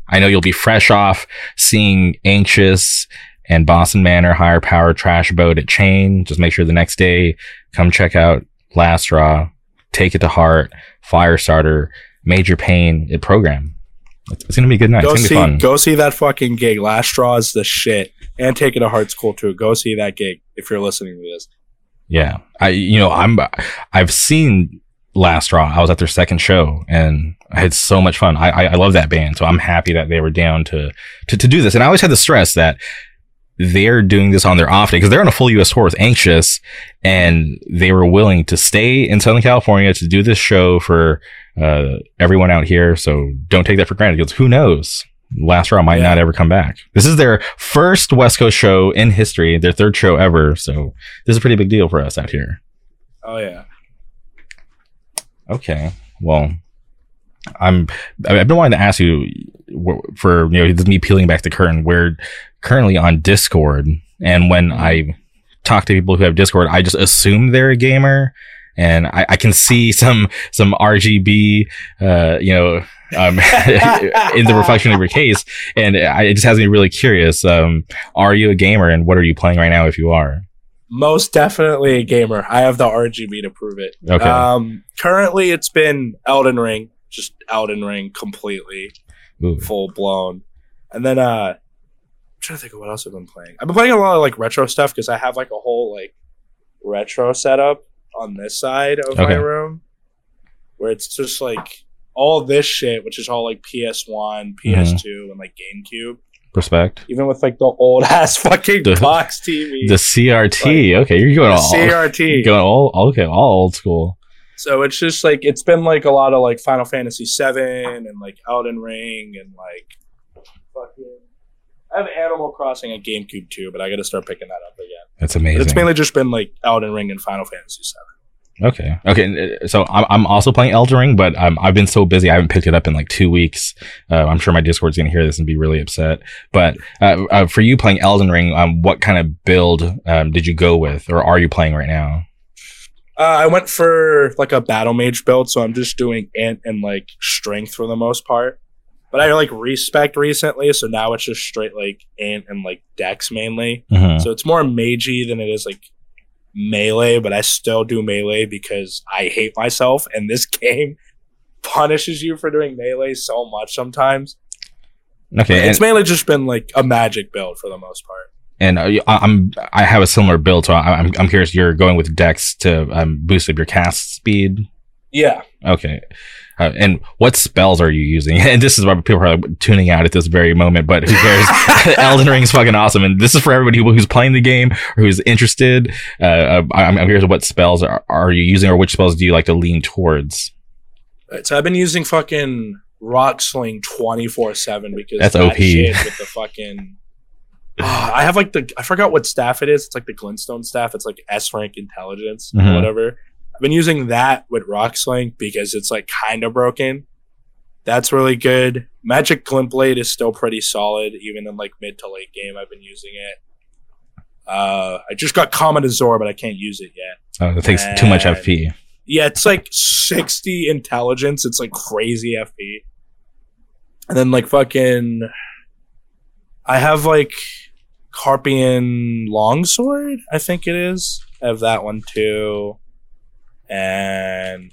I know you'll be fresh off seeing Anxious and Boston Manor Higher Power Trash Boat at Chain. Just make sure the next day come check out Last Straw, Take It to Heart, Firestarter, Major Pain at program. It's, it's, gonna be a good night. Go see, fun. go see that fucking gig. Last Straw is the shit, and Take It to Heart's cool too. Go see that gig if you're listening to this. Yeah, I you know I'm I've seen Last Straw. I was at their second show and I had so much fun. I, I, I love that band, so I'm happy that they were down to, to to do this. And I always had the stress that they're doing this on their off day because they're on a full U.S. tour with Anxious, and they were willing to stay in Southern California to do this show for uh, everyone out here. So don't take that for granted because who knows? Last Straw might yeah. not ever come back. This is their first West Coast show in history, their third show ever. So this is a pretty big deal for us out here. Oh yeah. Okay. Well, I'm. I've been wanting to ask you for you know me peeling back the curtain. We're currently on Discord, and when mm-hmm. I talk to people who have Discord, I just assume they're a gamer, and I, I can see some some RGB, uh, you know. Um, in the reflection of your case, and I, it just has me really curious. Um, are you a gamer, and what are you playing right now? If you are, most definitely a gamer. I have the RGB to prove it. Okay. Um, currently, it's been Elden Ring, just Elden Ring completely, Ooh. full blown, and then uh, trying to think of what else I've been playing. I've been playing a lot of like retro stuff because I have like a whole like retro setup on this side of okay. my room, where it's just like all this shit, which is all like PS1, PS2, mm-hmm. and like GameCube Respect. Even with like the old ass fucking the, box TV. The CRT. Like, okay, you're going all CRT. Going all okay, all old school. So it's just like it's been like a lot of like Final Fantasy VII and like Elden Ring and like fucking. I have Animal Crossing and GameCube too, but I got to start picking that up again. That's amazing. But it's mainly just been like Elden Ring and Final Fantasy VII. Okay. Okay. Uh, so I'm, I'm also playing Elden Ring, but um, I've been so busy. I haven't picked it up in like two weeks. Uh, I'm sure my Discord's going to hear this and be really upset. But uh, uh, for you playing Elden Ring, um, what kind of build um, did you go with or are you playing right now? Uh, I went for like a battle mage build. So I'm just doing int and like strength for the most part. But I like respecced recently. So now it's just straight like int and like dex mainly. Mm-hmm. So it's more magey than it is like melee, but I still do melee because I hate myself, and this game punishes you for doing melee so much sometimes. Okay, it's mainly just been like a magic build for the most part. And uh, I'm I have a similar build, so I'm I'm curious. You're going with Dex to um, boost up your cast speed. Yeah. Okay. Uh, and what spells are you using? And this is why people are like, tuning out at this very moment, but who cares? Elden Ring is fucking awesome. And this is for everybody who, who's playing the game or who's interested. Uh, uh I'm, I'm curious what spells are, are you using or which spells do you like to lean towards? So I've been using fucking Rock Sling 24 7 because that's that OP. with the fucking. Uh, I have like the I forgot what staff it is. It's like the Glintstone staff. It's like S rank intelligence mm-hmm. or whatever. I've been using that with Rock Sling because it's like kind of broken. That's really good. Magic Glint Blade is still pretty solid, even in like mid to late game. I've been using it. Uh, I just got Comet Azur, but I can't use it yet. Oh, it takes and, too much FP. Yeah, it's like 60 intelligence. It's like crazy FP. And then like fucking I have like Carian Longsword, I think it is. I have that one too and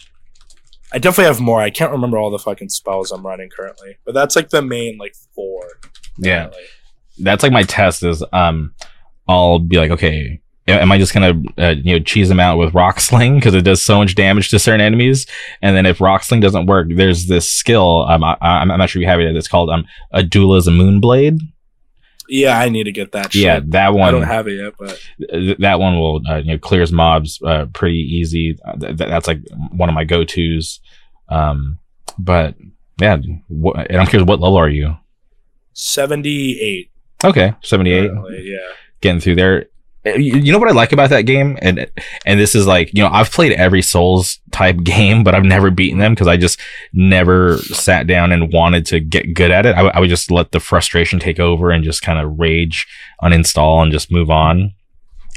I definitely have more. I can't remember all the fucking spells I'm running currently, but that's like the main like four. Yeah, that's like my test is um, I'll be like, okay, am I just gonna uh, you know cheese them out with rock sling because it does so much damage to certain enemies, and then if rock sling doesn't work, there's this skill um I, am not sure if you have it. It's called um Adula's Moonblade. Yeah, I need to get that. Shit. Yeah, that one. I don't have it yet, but that one will uh, you know clears mobs uh, pretty easy. Uh, th- that's like one of my go tos. Um, but yeah, wh- and I'm curious, what level are you? Seventy eight. Okay, seventy eight. Yeah, getting through there. You you know what I like about that game, and and this is like you know I've played every Souls type game, but I've never beaten them because I just never sat down and wanted to get good at it. I, I would just let the frustration take over and just kind of rage, uninstall, and just move on.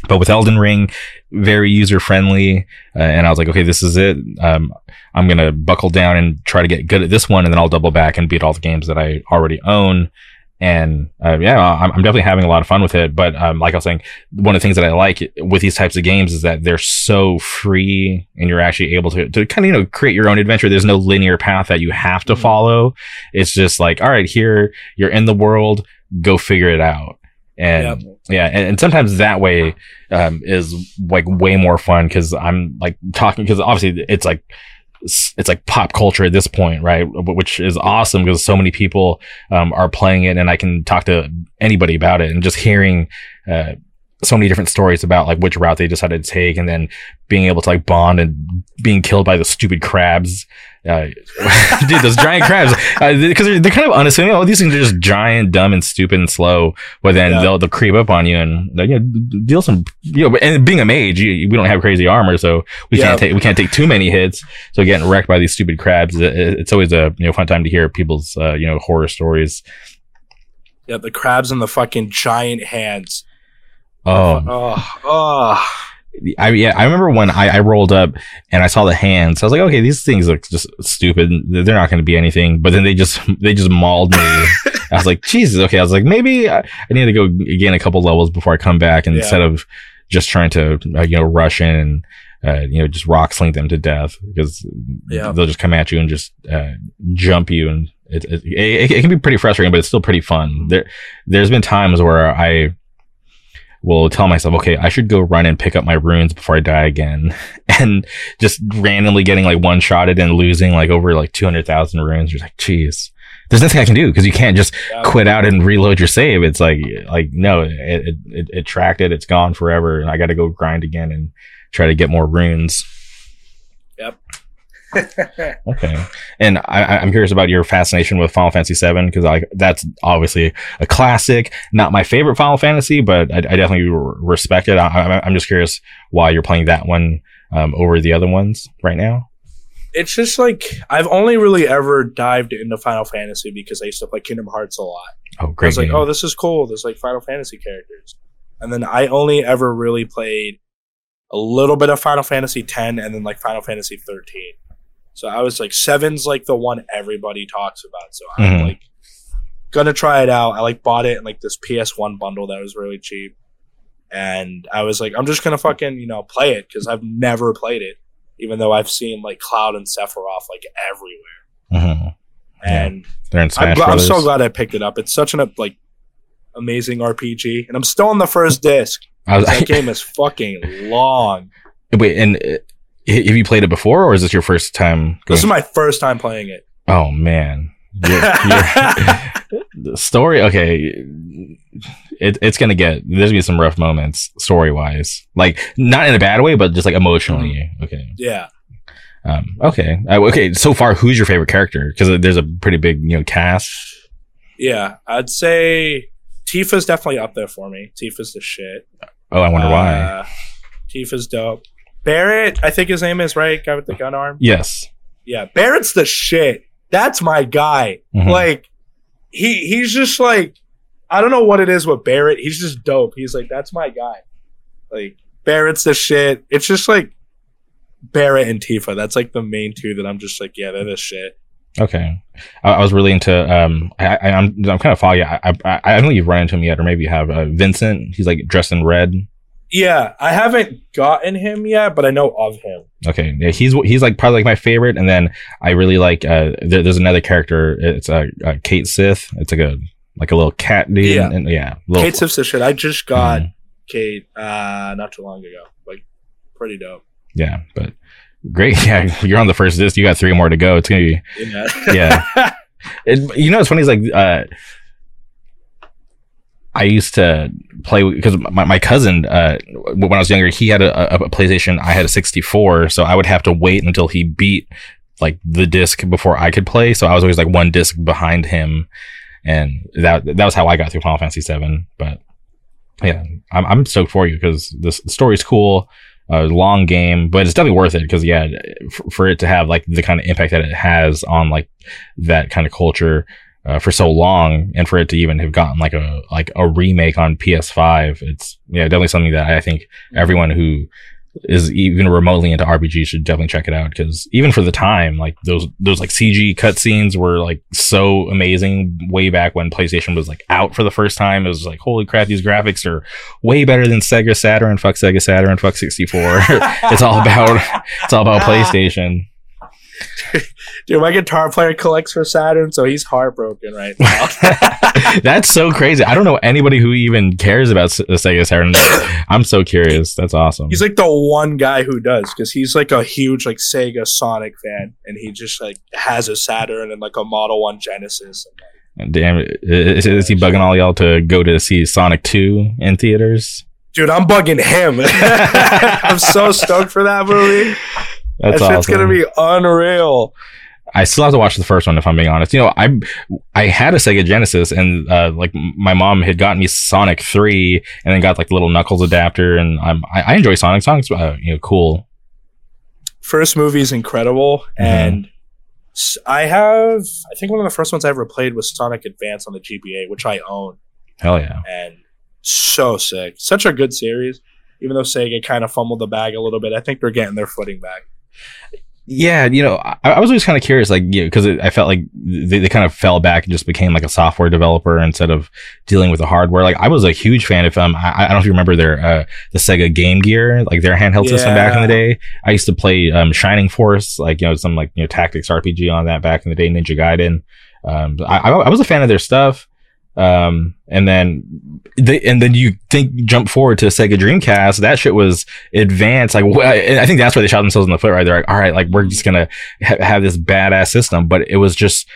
But with Elden Ring, very user friendly, uh, and I was like, okay, this is it. Um, I'm gonna buckle down and try to get good at this one, and then I'll double back and beat all the games that I already own and uh, yeah, I'm, I'm, definitely having a lot of fun with it. But um, like I was saying, one of the things that I like with these types of games is that they're so free, and you're actually able to to kind of you know create your own adventure. There's no linear path that you have to mm-hmm. follow. It's just like, all right, here you're in the world, go figure it out. And yep. yeah, and, and, sometimes that way um, is like way more fun because I'm like talking because obviously it's like it's like pop culture at this point, right? Which is awesome because so many people um, are playing it, and I can talk to anybody about it, and just hearing uh, so many different stories about like which route they decided to take, and then being able to like bond and being killed by the stupid crabs uh, dude, those giant crabs, because uh, they're, they're, kind of unassuming. Oh, these things are just giant, dumb, and stupid and slow. But then yeah. they'll, they'll creep up on you and you know, deal some. You know, and being a mage, you, we don't have crazy armor, so we yeah. can't take we can't take too many hits. So getting wrecked by these stupid crabs, it, it's always a you know fun time to hear people's uh, you know horror stories. Yeah, the crabs and the fucking giant hands. Oh, oh, oh. I yeah, I remember when I, I rolled up and I saw the hands. I was like, okay, these things look just stupid. They're not going to be anything. But then they just they just mauled me. I was like, Jesus. Okay, I was like, maybe I, I need to go gain a couple levels before I come back, yeah. instead of just trying to uh, you know rush in and uh, you know just rock sling them to death because yeah. they'll just come at you and just uh, jump you and it, it, it, it, can be pretty frustrating, but it's still pretty fun. There, there's been times where I will tell myself, okay, I should go run and pick up my runes before I die again. And just randomly getting like one shotted and losing like over like 200,000 runes. You're like, geez, there's nothing I can do because you can't just yeah. quit out and reload your save. It's like, like, no, it, it, it, it tracked it. It's gone forever. And I got to go grind again and try to get more runes. Yep. okay, and I, am curious about your fascination with Final Fantasy VII because like that's obviously a classic. Not my favorite Final Fantasy, but I, I definitely respect it. I, am just curious why you're playing that one um, over the other ones right now. It's just like I've only really ever dived into Final Fantasy because I used to play Kingdom Hearts a lot. Oh, great! I was game. like, oh, this is cool. There's like Final Fantasy characters, and then I only ever really played a little bit of Final Fantasy X and then like Final Fantasy 13 so I was like, seven's like the one everybody talks about. So I'm mm-hmm. like gonna try it out. I like bought it in like this PS1 bundle that was really cheap. And I was like, I'm just gonna fucking, you know, play it because I've never played it, even though I've seen like Cloud and Sephiroth like everywhere. Mm-hmm. And yeah. they're in Smash I'm, I'm, so glad I picked it up. It's such an like amazing RPG, and I'm still on the first disc. Was, that game is fucking long. Wait, and uh, have you played it before, or is this your first time? This is my first time playing it. Oh man, you're, you're, the story. Okay, it, it's gonna get. There's gonna be some rough moments story wise, like not in a bad way, but just like emotionally. Mm-hmm. Okay. Yeah. Um, okay. Uh, okay. So far, who's your favorite character? Because there's a pretty big, you know, cast. Yeah, I'd say Tifa's definitely up there for me. Tifa's the shit. Oh, I wonder uh, why. Tifa's dope. Barret, I think his name is right. Guy with the gun arm. Yes. Yeah, Barret's the shit. That's my guy. Mm-hmm. Like he he's just like I don't know what it is with Barret. He's just dope. He's like that's my guy. Like Barret's the shit. It's just like Barret and Tifa. That's like the main two that I'm just like yeah they're the shit. Okay, I, I was really into. Um, I, am I'm, I'm kind of foggy. I, I I don't think you've run into him yet, or maybe you have. Uh, Vincent. He's like dressed in red. Yeah, I haven't gotten him yet, but I know of him. Okay, yeah, he's he's like probably like my favorite, and then I really like. Uh, there, there's another character. It's a uh, uh, Cait Sith. It's like a like a little cat dude. Yeah, and, and, yeah. Little, Cait Sith's the shit. I just got mm. Cait uh, not too long ago. Like, pretty dope. Yeah, but great. Yeah, you're on the first disc. You got three more to go. It's gonna be yeah. yeah. It, you know, it's funny. It's like uh, I used to play because my, my cousin, uh, when I was younger, he had a, a, PlayStation. I had a 64, so I would have to wait until he beat like the disc before I could play. So I was always like one disc behind him, and that that was how I got through Final Fantasy VII. But yeah, I'm I'm stoked for you because this the story's cool. Uh, long game, but it's definitely worth it because yeah, for, for it to have like the kind of impact that it has on like that kind of culture uh, for so long, and for it to even have gotten like a like a remake on PS5, it's yeah definitely something that I think everyone who is even remotely into RPG should definitely check it out because even for the time, like those those like CG cutscenes were like so amazing way back when PlayStation was like out for the first time. It was like holy crap, these graphics are way better than Sega Saturn. Fuck Sega Saturn. Fuck 64. it's all about it's all about PlayStation. Dude, my guitar player collects for Saturn, so he's heartbroken right now. That's so crazy. I don't know anybody who even cares about the Sega Saturn. I'm so curious. That's awesome. he's like the one guy who does because he's like a huge like Sega Sonic fan, and he just like has a Saturn and like a Model One Genesis. and Damn, is, is he bugging all y'all to go to see Sonic 2 in theaters? Dude, I'm bugging him. I'm so stoked for that movie. That's that awesome. shit's gonna be unreal. I still have to watch the first one if I'm being honest. You know, I I had a Sega Genesis and uh, like my mom had gotten me Sonic Three and then got like the little Knuckles adapter and I'm I, I enjoy Sonic. Sonic's uh, you know cool. First movie is incredible, Mhm. and I have I think one of the first ones I ever played was Sonic Advance on the GBA, which I own, Hell yeah. and so sick. Such a good series. Even though Sega kind of fumbled the bag a little bit, I think they're getting their footing back. Yeah, you know, I, I was always kind of curious, like, you because I felt like they, they kind of fell back and just became like a software developer instead of dealing with the hardware. Like, I was a huge fan of um, I, I don't know if you remember their uh, the Sega Game Gear, like their handheld system back in the day. I used to play um, Shining Force, like you know, some like you know tactics RPG on that back in the day, Ninja Gaiden. Um, I I was a fan of their stuff. Um, and then they, and then you think jump forward to Sega Dreamcast. That shit was advanced. Like, wh- I think that's where they shot themselves in the foot, right? They're like, all right, like we're just gonna ha- have this badass system, but it was just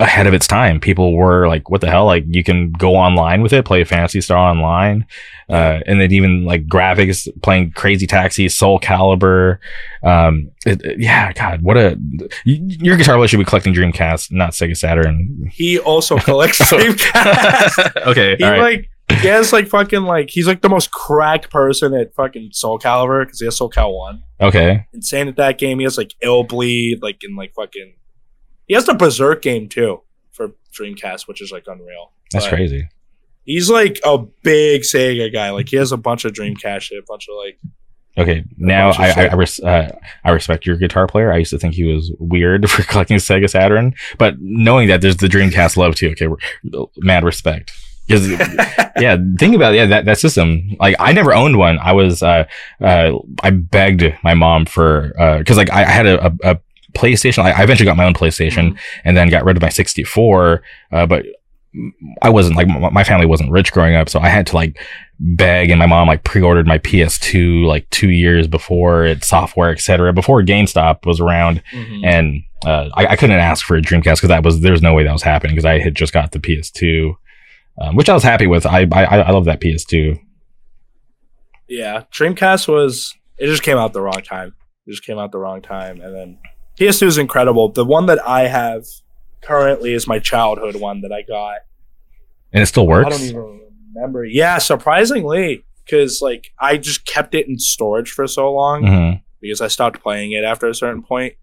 ahead of its time. People were like, what the hell? Like, you can go online with it, play a Phantasy Star online, uh, and then even like graphics, playing Crazy Taxi, Soul Calibur. Um, it, it- yeah, God, what a, your guitar player should be collecting Dreamcast, not Sega Saturn. He also collects Dreamcast. okay, he all right. like he has like fucking like he's like the most cracked person at fucking Soul Calibur because he has Soul Cal one. okay. Insane at that game. He has like Ill Bleed, like in like fucking. He has the Berserk game too for Dreamcast, which is like unreal. That's But crazy. He's like a big Sega guy. Like he has a bunch of Dreamcast shit, a bunch of like. Okay, now I I. I, res- uh, I respect your guitar player. I used to think he was weird for collecting Sega Saturn, but knowing that there's the Dreamcast love too. Okay, mad respect. 'Cause, yeah, think about it. Yeah, that, that system. Like, I never owned one. I was, uh, uh, I begged my mom for, uh, cause like I, I had a, a, a PlayStation. I, I eventually got my own PlayStation and then got rid of my 64. Uh, but I wasn't like, my my family wasn't rich growing up. So I had to like beg and my mom like pre-ordered my PS2 like two years before its software, etc. before GameStop was around Mhm. and uh, I, I couldn't ask for a Dreamcast because that was there was no way that was happening because I had just got the PS2, um, which I was happy with. I I, I love that PS2. Yeah, Dreamcast was it just came out the wrong time. It just came out the wrong time, and then PS2 is incredible. The one that I have currently is my childhood one that I got. and it still works? I don't even remember. Yeah, surprisingly, because like I just kept it in storage for so long Mhm. because I stopped playing it after a certain point,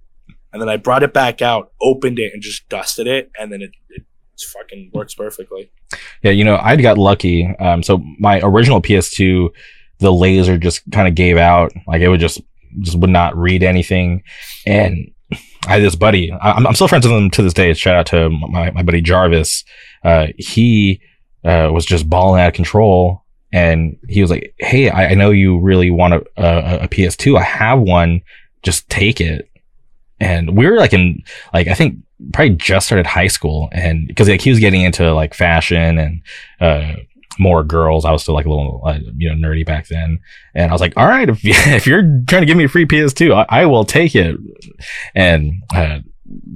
and then I brought it back out, opened it, and just dusted it, and then it, it fucking works perfectly. Yeah, you know, I'd got lucky. Um, so my original PS2, the laser just kind of gave out. Like it would just just would not read anything, and I had this buddy. I'm, I'm still friends with him to this day. Shout out to my my buddy Jarvis. Uh, he uh, was just balling out of control, and he was like, "Hey, I, I know you really want a, a, a PS2. I have one. Just take it." And we were like in like I think probably just started high school, and because like he was getting into like fashion and uh, more girls. I was still like a little uh, you know nerdy back then, and I was like, "All right, if, if you're trying to give me a free PS2, I, I will take it." And uh,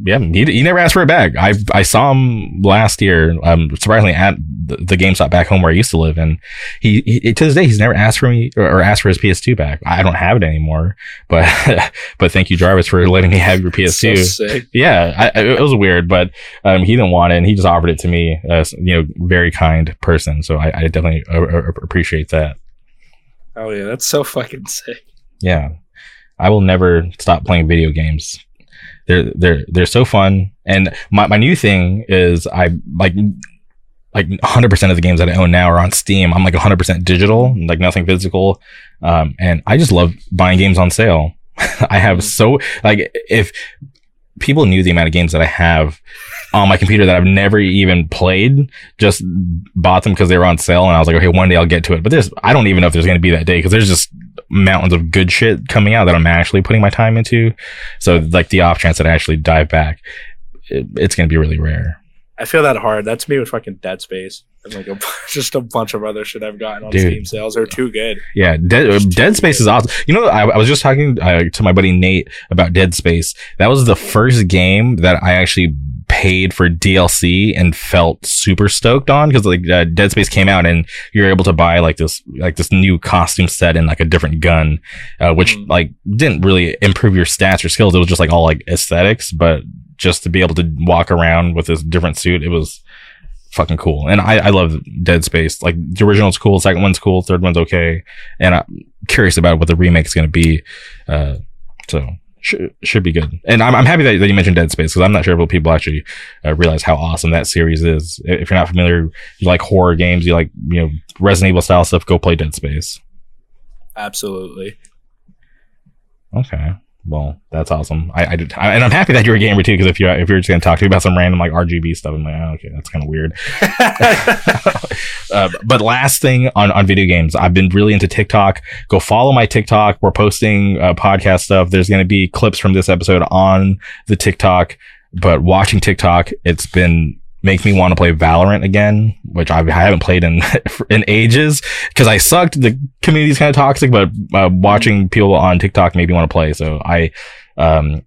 yeah, he, he never asked for it back. I I saw him last year, um, surprisingly at the, the GameStop back home where I used to live, and he, he to this day he's never asked for me or, or, asked for his PS2 back. I don't have it anymore, but but thank you Jarvis for letting me have your PS2. So yeah, I, it was weird, but um, he didn't want it, and he just offered it to me. As, you know, very kind person. So I, I definitely uh, appreciate that. Oh yeah, that's so fucking sick. Yeah, I will never stop playing video games they're they're they're so fun. And my, my new thing is I like like 100% of the games that I own now are on Steam. I'm like 100% digital, like nothing physical. Um, and I just love buying games on sale. I have mm-hmm. so like if people knew the amount of games that I have on my computer that I've never even played, just bought them because they were on sale, and I was like, okay, one day I'll get to it. But there's I don't even know if there's going to be that day because there's just mountains of good shit coming out that I'm actually putting my time into. So like the off chance that I actually dive back, it, it's going to be really rare. I feel that hard. That's me with fucking Dead Space and like a, just a bunch of other shit I've gotten on Dude. Steam sales. They're too good. Yeah, Dead, Dead Space good. is awesome. You know, I, I was just talking uh, to my buddy Nate about Dead Space. That was the first game that I actually paid for DLC and felt super stoked on because like uh, Dead Space came out and you're able to buy like this like this new costume set and like a different gun, uh, which mm. like didn't really improve your stats or skills. It was just like all like aesthetics, but just to be able to walk around with this different suit, it was fucking cool. And I, I love Dead Space. Like the original's cool, second one's cool, third one's okay. And I'm curious about what the remake is going to be. Uh, so should, should be good. And I'm, I'm happy that, that you mentioned Dead Space because I'm not sure if people actually uh, realize how awesome that series is. If you're not familiar, you like horror games, you like, you know, Resident Evil style stuff, go play Dead Space. Absolutely. Okay. Well, that's awesome. I, I, did, I, and I'm happy that you're a gamer too. Because if you if you're just gonna talk to me about some random like RGB stuff, I'm like, oh, okay, that's kind of weird. uh, but last thing on on video games, I've been really into TikTok. Go follow my TikTok. We're posting uh, podcast stuff. There's gonna be clips from this episode on the TikTok. But watching TikTok, it's been make me want to play Valorant again, which I've, I haven't played in in ages because I sucked. The community's kind of toxic, but uh, watching people on TikTok made me want to play. So I, um,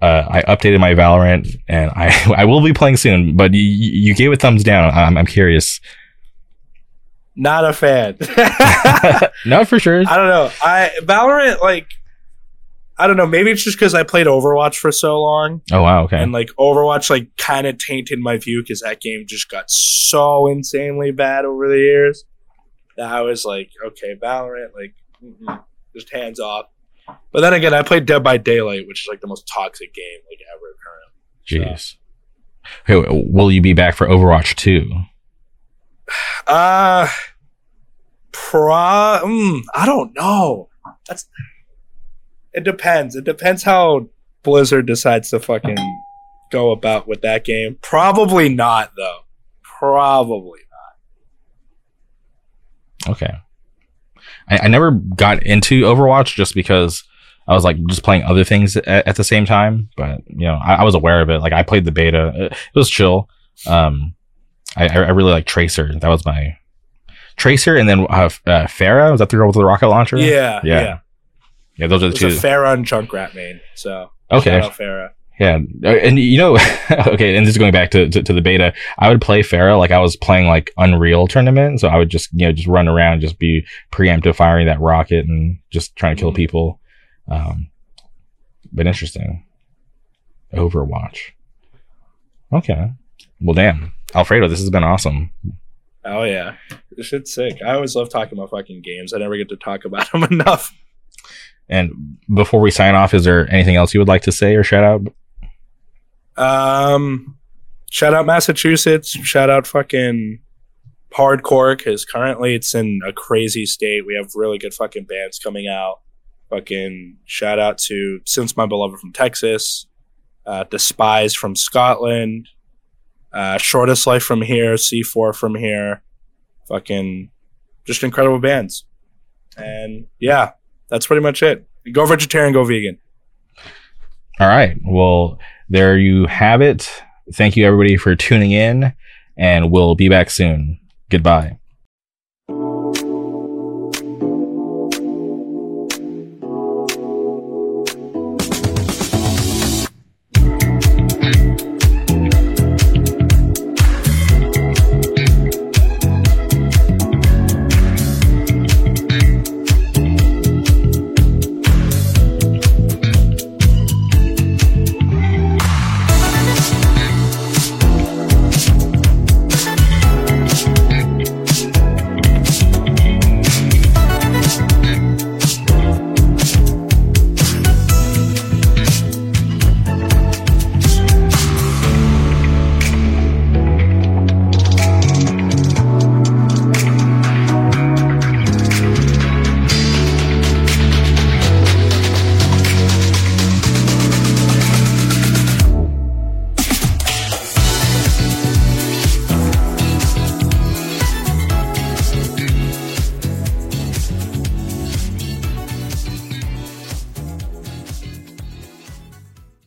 uh, I updated my Valorant and I I will be playing soon. But you, you gave it thumbs down. I'm, I'm curious. Not a fan. Not for sure. I don't know. I Valorant like I don't know. Maybe it's just because I played Overwatch for so long. Oh wow, okay. And like Overwatch, like kind of tainted my view because that game just got so insanely bad over the years that I was like, okay, Valorant, like just hands off. But then again, I played Dead by Daylight, which is like the most toxic game like ever currently. Jeez. So. Hey, will you be back for Overwatch two? Uh, pro. Mm, I don't know. That's it depends. It depends how Blizzard decides to fucking go about with that game. Probably not, though. Probably not. Okay. I, I never got into Overwatch just because I was like just playing other things at, at the same time. But you know, I, I, was aware of it. Like I played the beta. It, it was chill. Um, I, I really like Tracer. That was my Tracer, and then uh, uh, Pharah was that the girl with the rocket launcher? Yeah, yeah. yeah. Yeah, those are the two. A Pharah and Junkrat main. So okay, Pharah. Yeah, uh, and you know, okay, and this is going back to, to, to, the beta. I would play Pharah like I was playing like Unreal tournament, so I would just you know just run around, just be preemptive firing that rocket and just trying to kill mm-hmm. people. Um, but interesting. Overwatch. Okay. Well, damn, Alfredo, this has been awesome. Oh yeah, this shit's sick. I always love talking about fucking games. I never get to talk about them enough. And before we sign off, is there anything else you would like to say or shout out? Um, shout out Massachusetts. Shout out fucking hardcore because currently it's in a crazy state. We have really good fucking bands coming out. Fucking shout out to Since My Beloved from Texas, uh, Despise from Scotland, uh, Shortest Life from here, C4 from here. Fucking just incredible bands. And yeah, that's pretty much it. Go vegetarian, go vegan. All right. Well, there you have it. Thank you, everybody, for tuning in, and we'll be back soon. Goodbye.